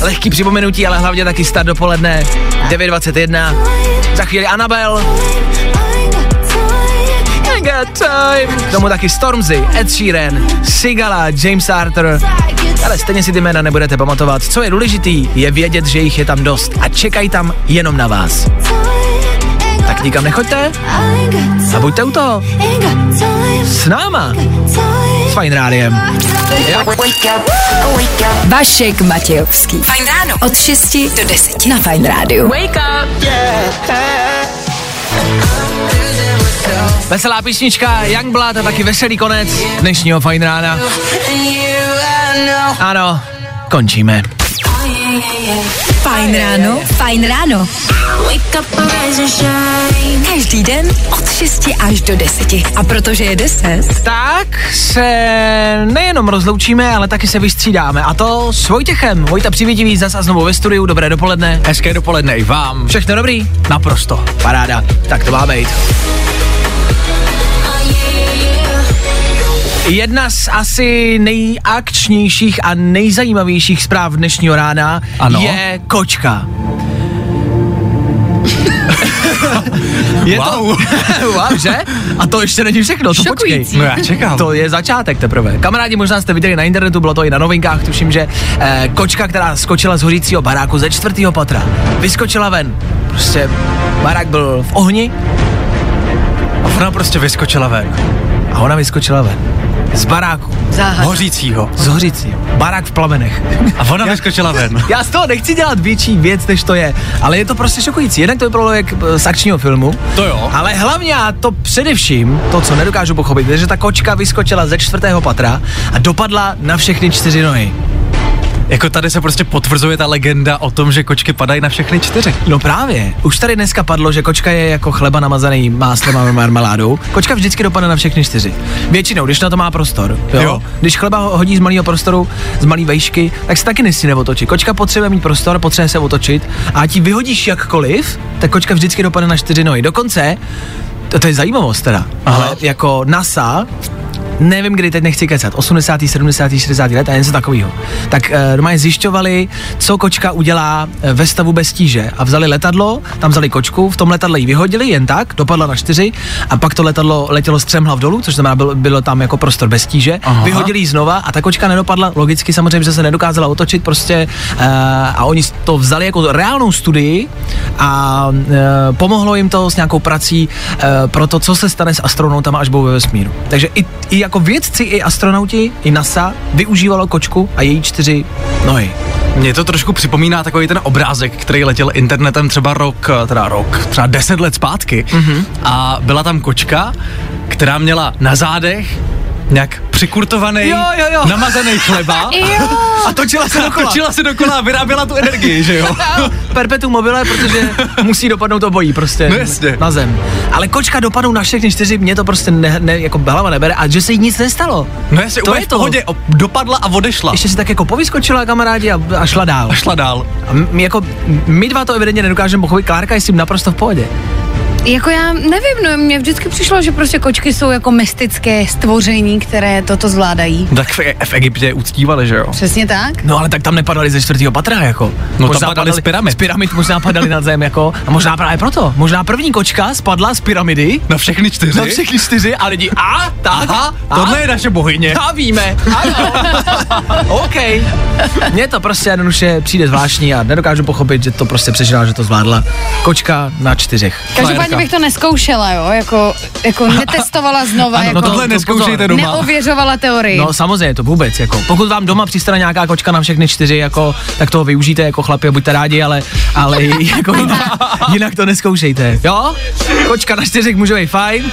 Lehký připomenutí, ale hlavně taky start dopoledne. 9.21. Za chvíli Anabel. That time. K tomu taky Stormzy, Ed Sheeran, Sigala, James Arthur. Ale stejně si ty jména nebudete pamatovat. Co je důležitý, je vědět, že jich je tam dost a čekají tam jenom na vás. Tak nikam nechoďte a buďte u toho. S náma. S Fajn rádiem. Vašek Matějovský. Fajn ráno. Od 6 do 10 na Fajn rádiu. Wake up. Veselá písnička Youngblood a taky veselý konec dnešního Fajn rána. Ano, končíme. Fajn ráno. Fajn ráno. Každý den od 6 až do 10. A protože je 10, Tak se nejenom rozloučíme, ale taky se vystřídáme. A to s Vojtěchem. Vojta přivítivý zas a znovu ve studiu. Dobré dopoledne. Hezké dopoledne i vám. Všechno dobrý? Naprosto. Paráda. Tak to má být. Jedna z asi nejakčnějších a nejzajímavějších zpráv dnešního rána Ano. je kočka. je Wow. to, wow, že? A to ještě není všechno, to počkej. Šokující. No já čekám. To je začátek teprve. Kamarádi, možná jste viděli na internetu, bylo to i na novinkách, tuším, že eh, kočka, která skočila z hořícího baráku ze čtvrtého patra, vyskočila ven. Prostě barák byl v ohni A ona prostě vyskočila ven. a ona vyskočila ven. Z baráku. Záhada. Hořícího. Z hořícího. Barák v plamenech. A ona vyskočila ven. Já z toho nechci dělat větší věc, než to je, ale je to prostě šokující. Jednak to vypadalo jak eh, z akčního filmu, To jo. ale hlavně a to především, to, co nedokážu pochopit, je, že ta kočka vyskočila ze čtvrtého patra a dopadla na všechny čtyři nohy. Jako tady se prostě potvrzuje ta legenda o tom, že kočky padají na všechny čtyři. No právě. Už tady dneska padlo, že kočka je jako chleba namazaný máslem a marmeládou. Kočka vždycky dopadne na všechny čtyři. Většinou, když na to má prostor. Jo? Jo. Když chleba ho- hodí z malého prostoru, z malé vejšky, tak se taky nesmí otočit. Kočka potřebuje mít prostor, potřebuje se otočit a ji vyhodíš jakkoliv, tak kočka vždycky dopadne na čtyři nohy. Dokonce, to, to je zajímavost teda, Aha. ale jako NASA nevím kdy, teď nechci kecat, 80., 70., 60. let a něco takového. Tak e, doma je zjišťovali, co kočka udělá eh, ve stavu bez tíže. A vzali letadlo, tam vzali kočku, v tom letadle ji vyhodili jen tak, dopadla na čtyři a pak to letadlo letělo střemhlav dolů, což znamená, bylo, bylo tam jako prostor bez tíže. Aha. Vyhodili ji znova a ta kočka nedopadla, logicky samozřejmě, že se nedokázala otočit prostě e, a oni to vzali jako reálnou studii a e, pomohlo jim to s nějakou prací e, pro to, co se stane s astronautama, až budou ve vesmíru. Takže i, i jako vědci, i astronauti, i NASA využívalo kočku a její čtyři nohy. Mně to trošku připomíná takový ten obrázek, který letěl internetem třeba rok, teda rok, třeba deset let zpátky. Mm-hmm. A byla tam kočka, která měla na zádech nějak přikurtovaný, Jo, jo, jo. namazaný chleba. A točila se A točila se dokola a vyráběla tu energii, že jo? Perpetuum mobile, protože musí dopadnout obojí prostě No jasně. na zem. Ale kočka dopadnou na všechny čtyři, mě to prostě ne, ne, jako hlava nebere a že se jí nic nestalo. No jestli To úplně je v to. pohodě, o- dopadla a odešla. Ještě si tak jako povyskočila kamarádi a, a šla dál. A šla dál. A my, jako, my dva to evidentně nedokážeme pochopit, Klárka je s tím naprosto v pohodě. Jako já nevím, no mně vždycky přišlo, že prostě kočky jsou jako mystické stvoření, které toto zvládají. Tak v, v Egyptě uctívali, že jo? Přesně tak? No ale tak tam nepadali ze čtvrtého patra, jako. No, tam padali z pyramid. Z pyramid možná padali na zem, jako. A možná právě proto. Možná první kočka spadla z pyramidy. Na všechny čtyři? Na všechny čtyři a lidi, a, tak, Aha, a, tohle je naše bohyně. a víme, ano. OK. Mně to prostě jednoduše přijde zvláštní a nedokážu pochopit, že to prostě přežila, že to zvládla. Kočka na čtyřech. Každopádně Frajerka. bych to neskoušela, jo, jako, jako netestovala znova, Ano, jako no Tohle to neskoušejte doma. neověřovala teorii. No samozřejmě, to vůbec, jako. Pokud vám doma přistane nějaká kočka na všechny čtyři, jako, tak toho využijte jako chlapi a buďte rádi, ale, ale jako jinak, jinak to neskoušejte. Jo? Kočka na čtyřech může být fajn.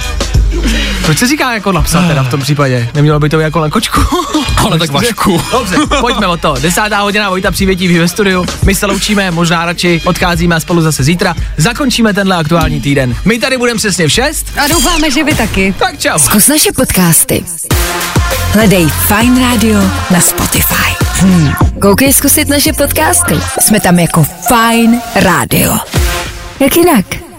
Proč se říká jako napsat teda v tom případě? Nemělo by to být jako na kočku? Ale tak Vašku. Dobře, pojďme o to. Desátá hodina, Vojta přivětí ve studiu. My se loučíme, možná radši odcházíme a spolu zase zítra. Zakončíme tenhle aktuální týden. My tady budeme přesně v 6. A doufáme, že vy taky. Tak čau. Zkus naše podcasty. Hledej Fine Radio na Spotify. Hmm. Koukej zkusit naše podcasty. Jsme tam jako Fine Radio. Jak jinak?